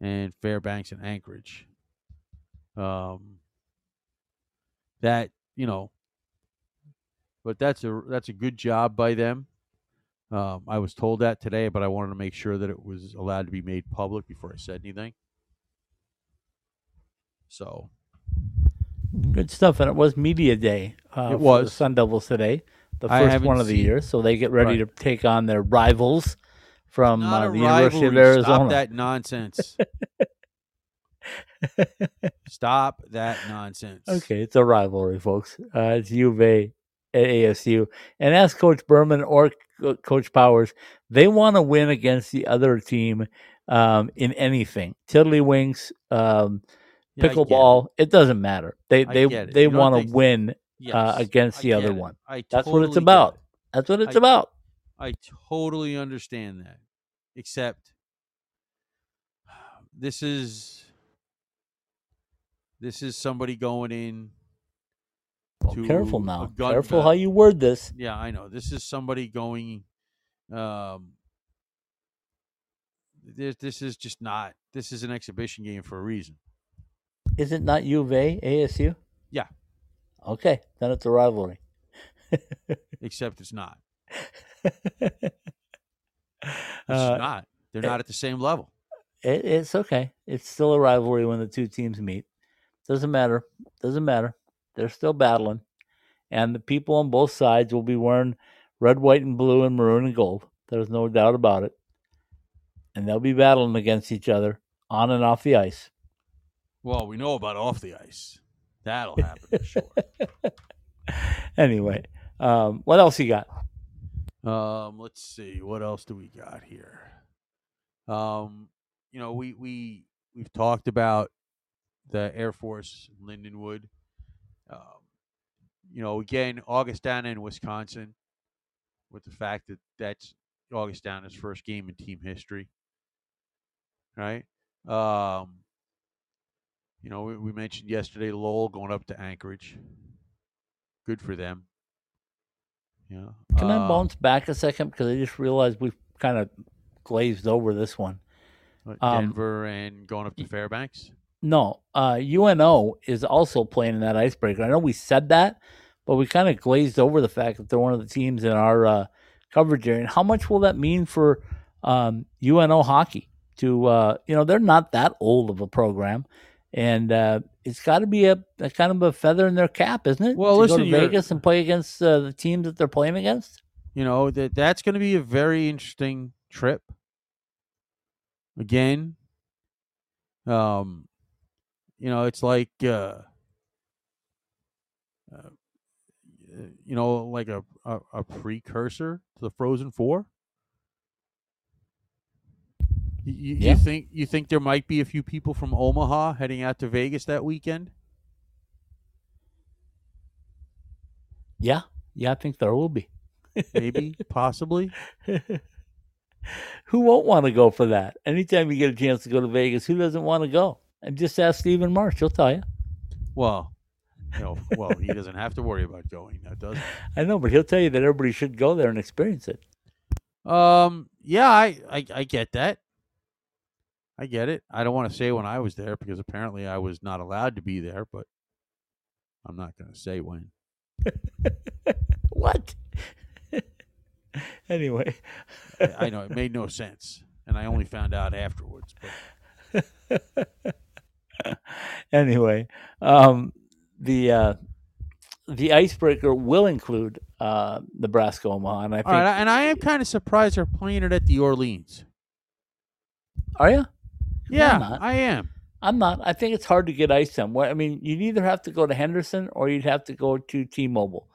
and Fairbanks and Anchorage. Um, that you know, but that's a that's a good job by them. Um, I was told that today, but I wanted to make sure that it was allowed to be made public before I said anything. So Good stuff. And it was media day. Uh, It for was. the Sun Devils today, the I first haven't one of the seen- year. So they get ready Right. to take on their rivals from not uh, a the University of rivalry. Arizona. Stop that nonsense. [laughs] Stop that nonsense. Okay, it's a rivalry, folks. Uh, it's U of A at ASU. And ask Coach Berman or Co- Coach Powers, they want to win against the other team um, in anything. Tiddlywinks, um, Yeah, I it. pickleball, it. doesn't matter. They I they they want to win. uh, against the other it. one. I That's what it's about. it. That's what it's I- about. I totally understand that. Except [sighs] this is this is somebody going in Well, careful now. Careful how you word this. Yeah, I know. This is somebody going um this this is just not this is an exhibition game for a reason. Is it not U of A, ASU? Yeah. Okay, then it's a rivalry. [laughs] Except it's not. [laughs] It's Uh, not. They're it- not at the same level. It, it's okay. It's still a rivalry when the two teams meet. Doesn't matter. Doesn't matter. They're still battling, and the people on both sides will be wearing red, white, and blue, and maroon and gold. There's no doubt about it. And they'll be battling against each other on and off the ice. Well, we know about off the ice. That'll [laughs] happen for sure. Anyway, um, what else you got? Um, let's see, what else do we got here? Um, you know, we we we've talked about the Air Force Lindenwood. Um, you know, again, Augustana in Wisconsin, with the fact that that's Augustana's first game in team history, right? Um, you know, we, we mentioned yesterday Lowell going up to Anchorage. Good for them. Yeah. Can I um, bounce back a second because I just realized we've kind of glazed over this one. Um, Denver and going up to Fairbanks. No, uh, UNO is also playing in that icebreaker. I know we said that, but we kind of glazed over the fact that they're one of the teams in our uh, coverage area. And how much will that mean for um, UNO hockey? To uh, you know, they're not that old of a program, and uh, it's got to be a, a kind of a feather in their cap, isn't it? Well, to listen, go to Vegas and play against uh, the teams that they're playing against. You know that that's going to be a very interesting trip. Again, um, you know, it's like uh, uh, you know, like a, a a precursor to the Frozen Four. You, you, Yeah. you think you think there might be a few people from Omaha heading out to Vegas that weekend? Yeah, yeah, I think there will be. maybe, [laughs] possibly. who won't want to go for that? Anytime you get a chance to go to Vegas, who doesn't want to go? And just ask Stephen Marsh; he'll tell you. Well, you know, well, he doesn't have to worry about going now, does he? [laughs] I know, but he'll tell you that everybody should go there and experience it. Um, yeah, I, I, I get that. I get it. I don't want to say when I was there because apparently I was not allowed to be there, but I'm not going to say when. [laughs] what? [laughs] anyway, I, I know it [laughs] made no sense, and I only found out afterwards. But anyway, um, the uh, the icebreaker will include uh, Nebraska Omaha, and I think. right, and I am kind of surprised they're playing it at the Orleans. Are you? Yeah, not. I am. I'm not. I think it's hard to get ice. Well, I mean, you'd either have to go to Henderson or you'd have to go to T-Mobile.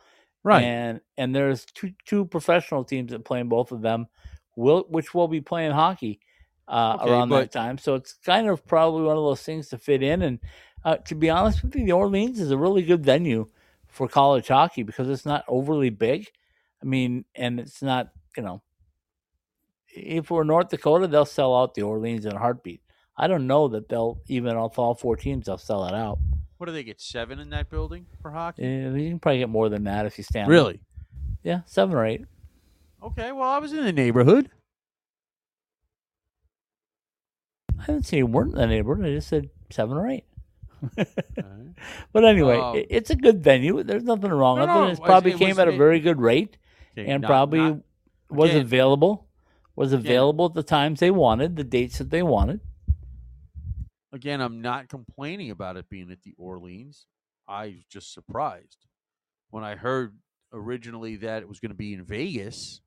Right. And and there's two two professional teams that play in both of them, will which will be playing hockey uh, Okay, around that time. So it's kind of probably one of those things to fit in. And uh, to be honest with you, the Orleans is a really good venue for college hockey because it's not overly big. I mean, and it's not you know, if we're North Dakota, they'll sell out the Orleans in a heartbeat. I don't know that they'll even off all four teams they'll sell it out. What do they get? Seven in that building for hockey? Yeah, you can probably get more than that if you stand. up. Really? Yeah, seven or eight. Okay. Well, I was in the neighborhood. I didn't say you weren't in the neighborhood. I just said seven or eight. [laughs] Right. [laughs] But anyway, Um, it's a good venue. There's nothing wrong No, with no, it. It it probably was- came at a very good rate Okay, and not- probably not- was again- available. Was available at the times they wanted, the dates that they wanted. Again, I'm not complaining about it being at the Orleans. I was just surprised when I heard originally that it was going to be in Vegas,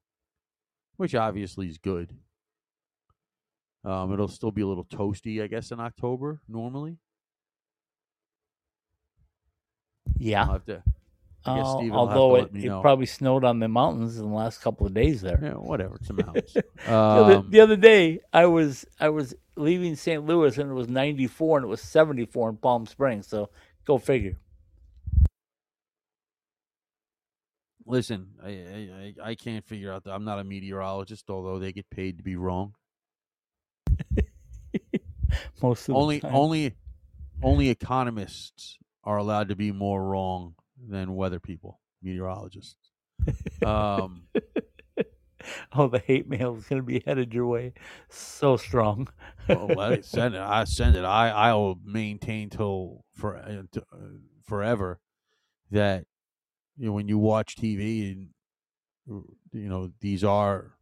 which obviously is good. Um, it'll still be a little toasty, I guess, in October normally. Yeah. I'll have to, Uh, Steven will have although it, it probably snowed on the mountains in the last couple of days there. yeah, whatever. It's the [laughs] mountains. the, other, um, the other day, I was I was leaving St. Louis and it was 94 and it was 74 in Palm Springs. So go figure. listen, I, I I can't figure out. I'm not a meteorologist, although they get paid to be wrong. [laughs] Most of only the time. only only economists are allowed to be more wrong than weather people, meteorologists. [laughs] Um, oh, the hate mail is going to be headed your way so strong. well, let it send it. I send it. I I will maintain till for uh, uh, forever that you know when you watch TV and uh, you know these are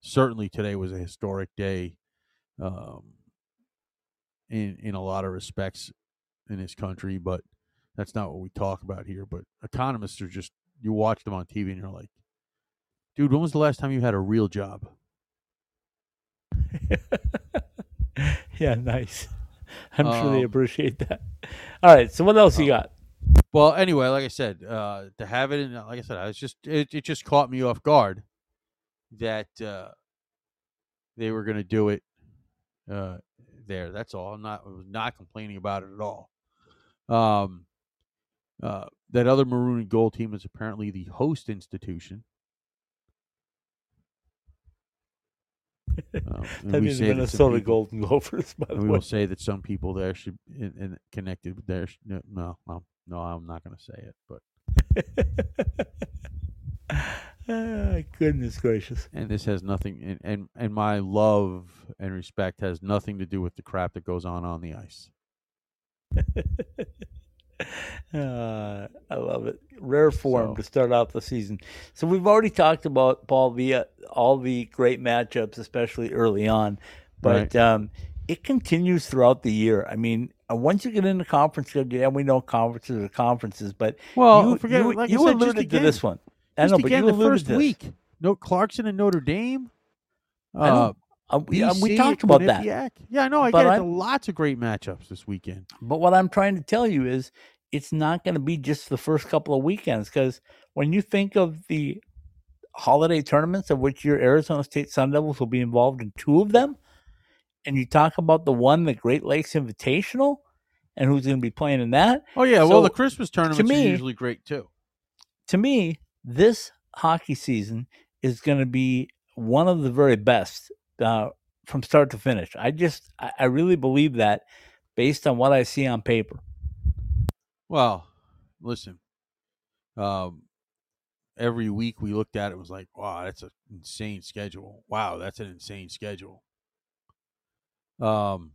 certainly today was a historic day um, in in a lot of respects in this country, but that's not what we talk about here. But economists are just you watch them on TV and you're like, dude, when was the last time you had a real job? [laughs] yeah, nice. I'm sure they Um, appreciate that. All right, so what else you got? Well, anyway, like I said, uh, to have it, in, like I said, I was just it, it just caught me off guard that uh, they were going to do it uh, there. That's all. I'm not I was not complaining about it at all. Um, uh, that other maroon and gold team is apparently the host institution. Um, [laughs] That we means say that some Minnesota people- Golden [laughs] Gophers, by the we way. will say that some people there should in, in connected with there. No, no, no, no, I'm not going to say it. But [laughs] Ah, goodness gracious. and this has nothing. And, and and my love and respect has nothing to do with the crap that goes on on the ice. Uh, I love it. Rare form So- to start out the season. So we've already talked about Paul via all the great matchups, especially early on, but Right. um, it continues throughout the year. I mean, uh, once you get into conference, yeah, we know conferences are conferences, but Well, you, forget- you, like you said, just alluded to this one. I know, but again, you the alluded first to this. week, no Clarkson and Notre Dame. Uh, Uh, we, uh, we talked about that. Yeah, I know. I But get it. I'm- There are Lots of great matchups this weekend. But what I'm trying to tell you is it's not going to be just the first couple of weekends because when you think of the holiday tournaments of which your Arizona State Sun Devils will be involved in two of them, and you talk about the one, the Great Lakes Invitational, and who's going to be playing in that, Oh yeah, So, well the Christmas tournaments me- are usually great too. to me, this hockey season is going to be one of the very best uh, from start to finish. I just, I, I really believe that based on what I see on paper. Well, listen. Um, every week we looked at it was like, wow, that's an insane schedule. Wow, that's an insane schedule. Um,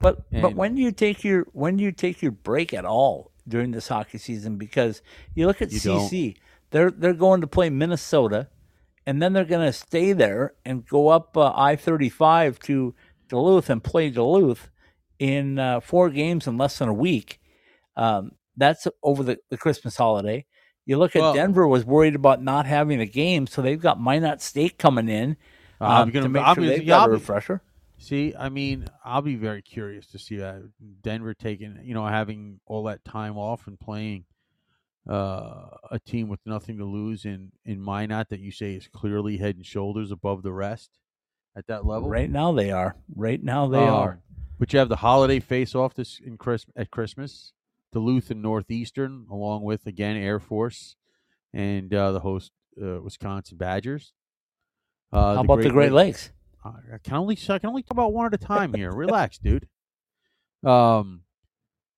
But but when do you take your when do you take your break at all during this hockey season? Because you look at You don't. CC, they're they're going to play Minnesota, and then they're going to stay there and go up uh, I thirty five to Duluth and play Duluth in uh, four games in less than a week. Um, that's over the, the Christmas holiday. You look at Well- Denver was worried about not having a game, so they've got Minot State coming in I'm um, gonna- to make I'm sure they've got a refresher. See, I mean, I'll be very curious to see that Denver taking, you know, having all that time off and playing uh, a team with nothing to lose in in Minot that you say is clearly head and shoulders above the rest at that level. Right now they are. Right now they Um, are. But you have the holiday face off this in Chris at Christmas, Duluth and Northeastern, along with again Air Force and uh, the host uh, Wisconsin Badgers. Uh, How about the Great Lakes? I can only I can only talk about one at a time here. Relax, dude. Um,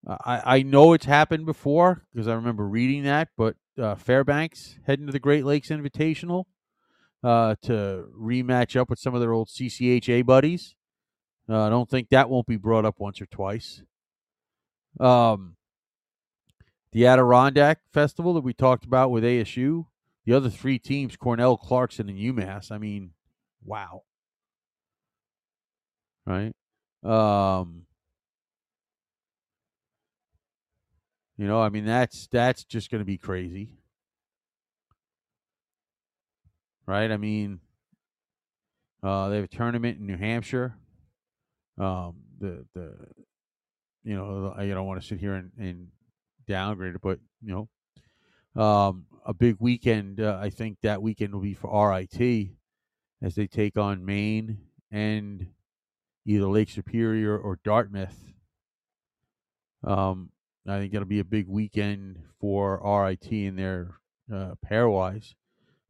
I I know it's happened before because I remember reading that. But uh, Fairbanks heading to the Great Lakes Invitational uh, to rematch up with some of their old CCHA buddies. Uh, I don't think that won't be brought up once or twice. Um, the Adirondack Festival that we talked about with ASU, the other three teams, Cornell, Clarkson, and UMass. I mean, wow right? Um, you know, I mean that's that's just going to be crazy, right? I mean, uh, they have a tournament in New Hampshire. Um, the the you know I don't want to sit here and, and downgrade it, but you know, um, a big weekend. Uh, I think that weekend will be for RIT as they take on Maine and either Lake Superior or Dartmouth. Um, I think it'll be a big weekend for RIT in their uh, pairwise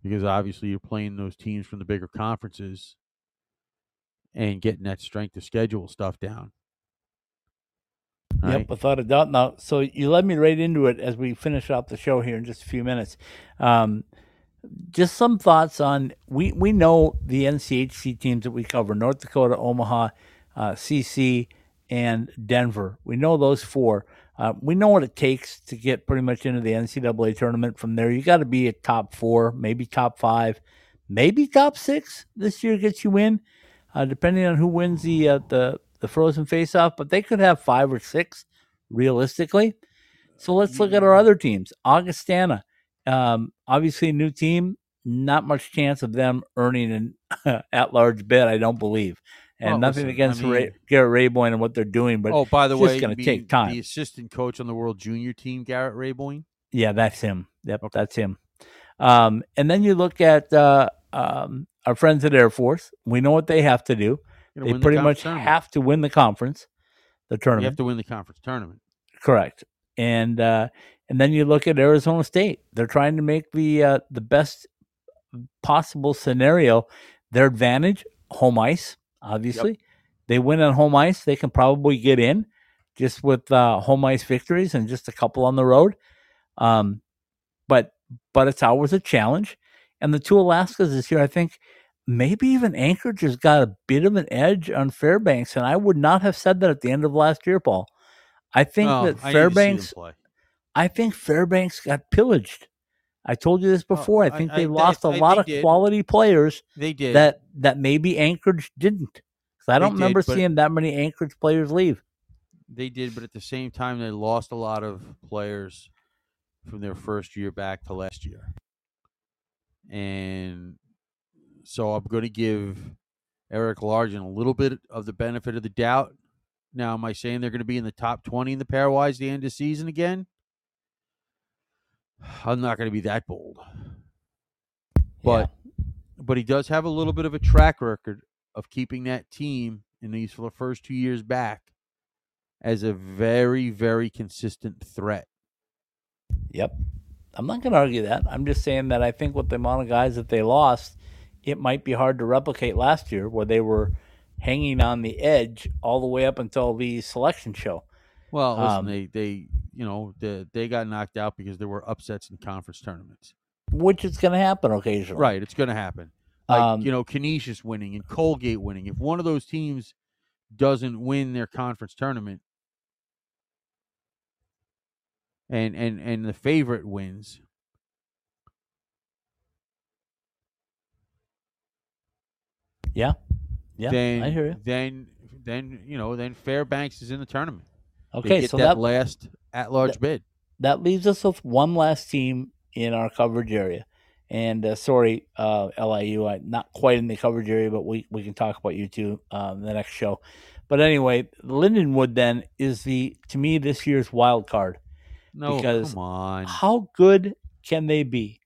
because obviously you're playing those teams from the bigger conferences and getting that strength of schedule stuff down. Yep, without a doubt. Now, so you led me right into it as we finish up the show here in just a few minutes. Um, just some thoughts on we we know the NCHC teams that we cover: North Dakota, Omaha, uh, CC, and Denver. We know those four. Uh, we know what it takes to get pretty much into the NCAA tournament. From there, you got to be a top four, maybe top five, maybe top six. This year gets you in, uh, depending on who wins the uh, the the frozen face-off. But they could have five or six, realistically. So let's look at our other teams. Augustana, um, obviously a new team. Not much chance of them earning an [laughs] at-large bid. I don't believe. And Well, nothing listen, I against Ray, mean- Garrett Raboin and what they're doing, but oh, by the it's way, going to take time. The assistant coach on the World Junior team, Garrett Raboin. Yeah, that's him. Yep, that's him. Um, and then you look at uh, um, our friends at Air Force. We know what they have to do. They win the pretty much tournament. have to win the conference, the tournament. You have to win the conference tournament. Correct. And uh, and then you look at Arizona State. They're trying to make the uh, the best possible scenario. Their advantage, home ice. Obviously, they win on home ice. They can probably get in just with uh, home ice victories and just a couple on the road. Um, but but it's always a challenge. And the two Alaskas this year, I think maybe even Anchorage has got a bit of an edge on Fairbanks, and I would not have said that at the end of last year, Paul. I think No, that I need to see them Fairbanks. I think Fairbanks got pillaged. I told you this oh, before. I Oh, I- think I- they they- lost a I- lot of did. quality players They did that that maybe Anchorage didn't. 'Cause I don't remember did, seeing that many Anchorage players leave. They did, but at the same time, they lost a lot of players from their first year back to last year. And so I'm going to give Erik Largen a little bit of the benefit of the doubt. Now, am I saying they're going to be in the top 20 in the pairwise the end of season again? I'm not going to be that bold. But but he does have a little bit of a track record of keeping that team in these for the first two years back as a very very consistent threat. Yep. I'm not going to argue that. I'm just saying that I think with the amount of guys that they lost, it might be hard to replicate last year where they were hanging on the edge all the way up until the selection show. Well, listen, Um, they they you know they, they got knocked out because there were upsets in conference tournaments. Which is going to happen occasionally. Right, it's going to happen. Like Um, you know, Canisius winning and Colgate winning. If one of those teams doesn't win their conference tournament, and and and the favorite wins, Yeah. Yeah. then I hear you. then then you know then Fairbanks is in the tournament. Okay. So that, that, last at large bid. that leaves us with one last team in our coverage area. And uh, sorry, uh, LIU, I not quite in the coverage area, but we, we can talk about you two um, the next show. But anyway, Lindenwood then is the to me this year's wild card. No, because come on. How good can they be?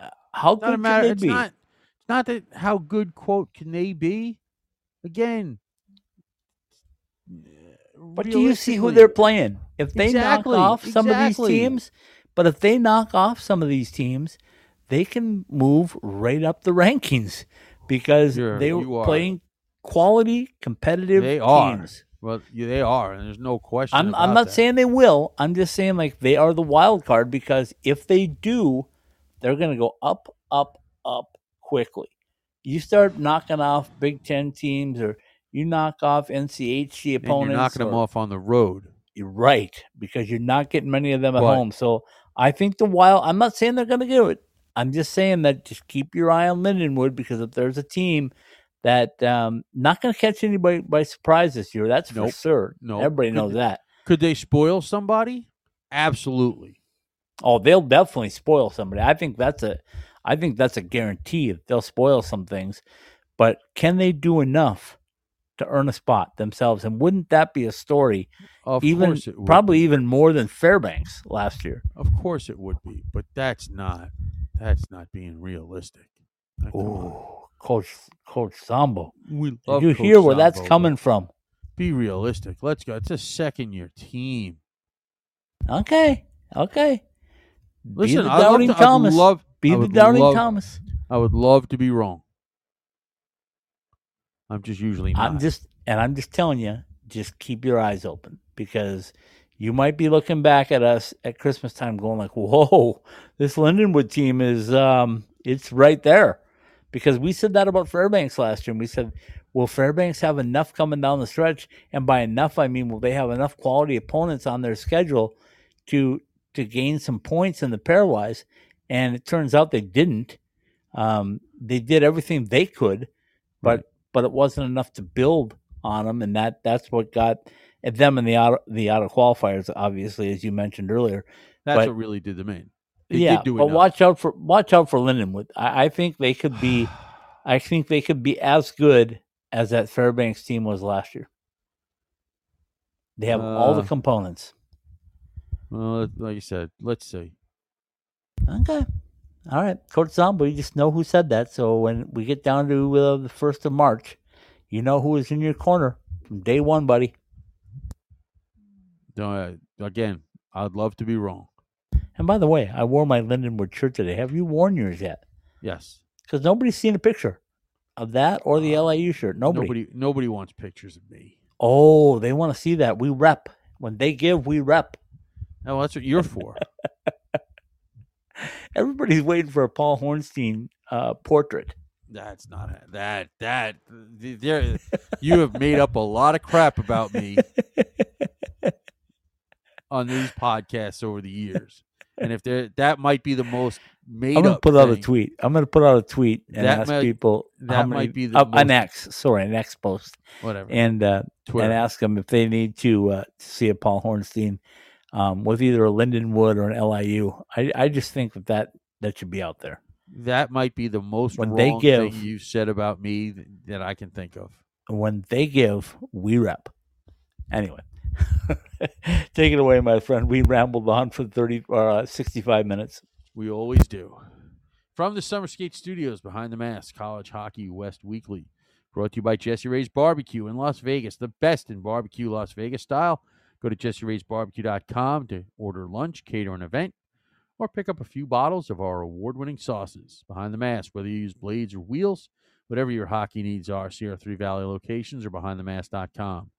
Uh, How It's good matter. can It's they be? not. It's not that how good quote can they be. Again, But do you see who they're playing? If they Exactly, knock off some of these teams, but if they knock off some of these teams, they can move right up the rankings because Sure, they were playing quality, competitive They are. teams. Well, yeah, they are, and there's no question. I'm I'm not that. saying they will. I'm just saying like they are the wild card because if they do, they're going to go up, up, up quickly. You start knocking off Big Ten teams, or you knock off NCHC And opponents. you're knocking them off on the road. You're right because you're not getting many of them at But- home. So I think the wild. I'm not saying they're going to do it. I'm just saying that just keep your eye on Lindenwood because if there's a team that um, not going to catch anybody by surprise this year, that's Nope. for sure. Nope. everybody Could knows that. Could they spoil somebody? Absolutely. Oh, they'll definitely spoil somebody. I think that's a, I think that's a guarantee. They'll spoil some things, but can they do enough to earn a spot themselves? And wouldn't that be a story? Of even course it would. probably be. even more than Fairbanks last year. Of course it would be, but that's not. That's not being realistic. Oh, Coach Coach Zombo. We love you Coach hear where that's Zombo, but coming from? Be realistic. Let's go. It's a second year team. Okay, okay. Listen, be the I'd love doubting to- I'd Thomas. love- be I the doubting love- Thomas. I would love to be wrong. I'm just usually not. I'm just and I'm just telling you, just keep your eyes open because you might be looking back at us at Christmas time going like, "Whoa, this Lindenwood team is um it's right there." Because we said that about Fairbanks last year and we said, "Will Fairbanks have enough coming down the stretch?" And by enough I mean will they have enough quality opponents on their schedule to to gain some points in the pairwise? And it turns out they didn't. Um, they did everything they could, but but it wasn't enough to build on them, and that that's what got them in the out the out of qualifiers. Obviously, as you mentioned earlier, That's but- what really did them in. They yeah. but enough. watch out for watch out for Lindenwood. I, I think they could be. [sighs] I think they could be as good as that Fairbanks team was last year. They have all the Uh, components. Well, like you said, let's see. Okay. All right, Coach Zombo, you just know who said that. So when we get down to uh, the first of March, you know who is in your corner from day one, buddy. Uh, again, I'd love to be wrong. And by the way, I wore my Lindenwood shirt today. Have you worn yours yet? Yes. Because nobody's seen a picture of that or the LIU shirt. Nobody. Nobody. Nobody wants pictures of me. Oh, they want to see that. We rep. When they give, we rep. Oh, that's what you're for. [laughs] Everybody's waiting for a Paul Hornstein uh, portrait. That's not a, that that there. You have made up a lot of crap about me [laughs] on these podcasts over the years, and if there that might be the most made I'm gonna put out a tweet. I'm gonna put out a tweet and That ask might- people. that how might be the uh, an most- X. Sorry, an X post, Whatever. and uh, Twitter. and ask them if they need to uh, see a Paul Hornstein um, with either a Lindenwood or an LIU. I I just think that that, that should be out there. that might be the most When wrong they give- thing you said about me that I can think of. when they give, we rep. Anyway, [laughs] take it away, my friend. We rambled on for 30 or uh, 65 minutes. We always do. From the Summer Skate Studios behind the mask, College Hockey West Weekly. Brought to you by Jessie Rae's Barbecue in Las Vegas, the best in barbecue Las Vegas style. Go to jesseraysbarbecue.com to order lunch, cater an event, or pick up a few bottles of our award winning sauces. Behind the Mask, whether you use blades or wheels, whatever your hockey needs are, see our Three Valley locations or behindthemask.com.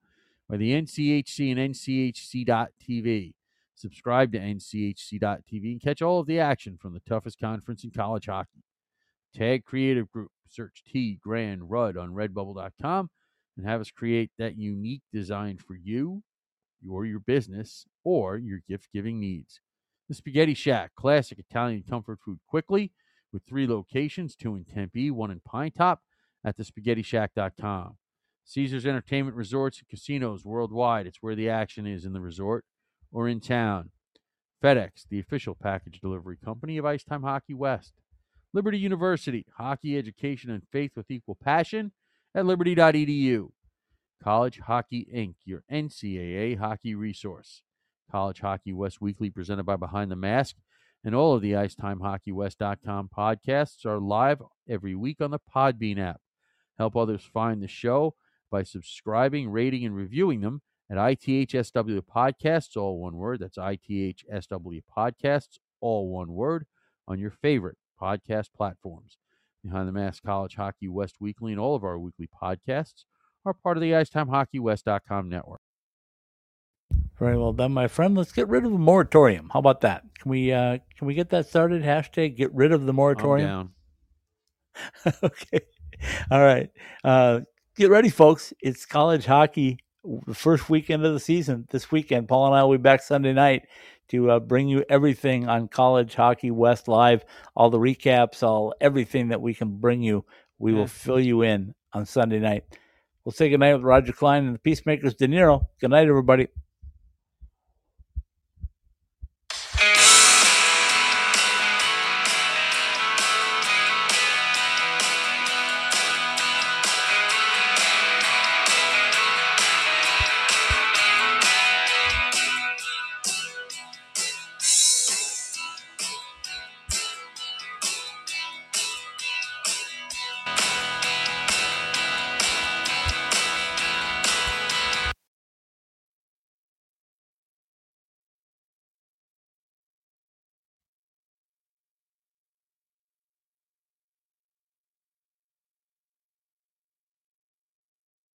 By the NCHC and NCHC.TV. Subscribe to NCHC.TV and catch all of the action from the toughest conference in college hockey. Tag Creative Group. Search T Grand Rudd on redbubble.com and have us create that unique design for you, or your business, or your gift giving needs. The Spaghetti Shack, classic Italian comfort food quickly with three locations two in Tempe, one in Pinetop at thespaghettishack.com. Caesars Entertainment Resorts and Casinos worldwide. It's where the action is in the resort or in town. FedEx, the official package delivery company of Ice Time Hockey West. Liberty University, hockey education and faith with equal passion at liberty.edu. College Hockey Inc., your NCAA hockey resource. College Hockey West Weekly, presented by Behind the Mask, and all of the IcetimeHockeyWest.com podcasts are live every week on the Podbean app. Help others find the show by subscribing, rating, and reviewing them at ITHSW Podcasts, all one word. That's ITHSW Podcasts, all one word, on your favorite podcast platforms. Behind the Mask College Hockey West Weekly and all of our weekly podcasts are part of the IcetimeHockeyWest.com network. Very well done, my friend. Let's get rid of the moratorium. How about that? Can we uh can we get that started? Hashtag get rid of the moratorium. [laughs] okay. All right. Uh get ready, folks. It's college hockey the first weekend of the season this weekend. Paul and I will be back Sunday night to uh, bring you everything on College Hockey West Live, all the recaps, all everything that we can bring you. We will fill you in on Sunday night. We'll say goodnight with Roger Clyne and the Peacemakers De Niro. Good night, everybody.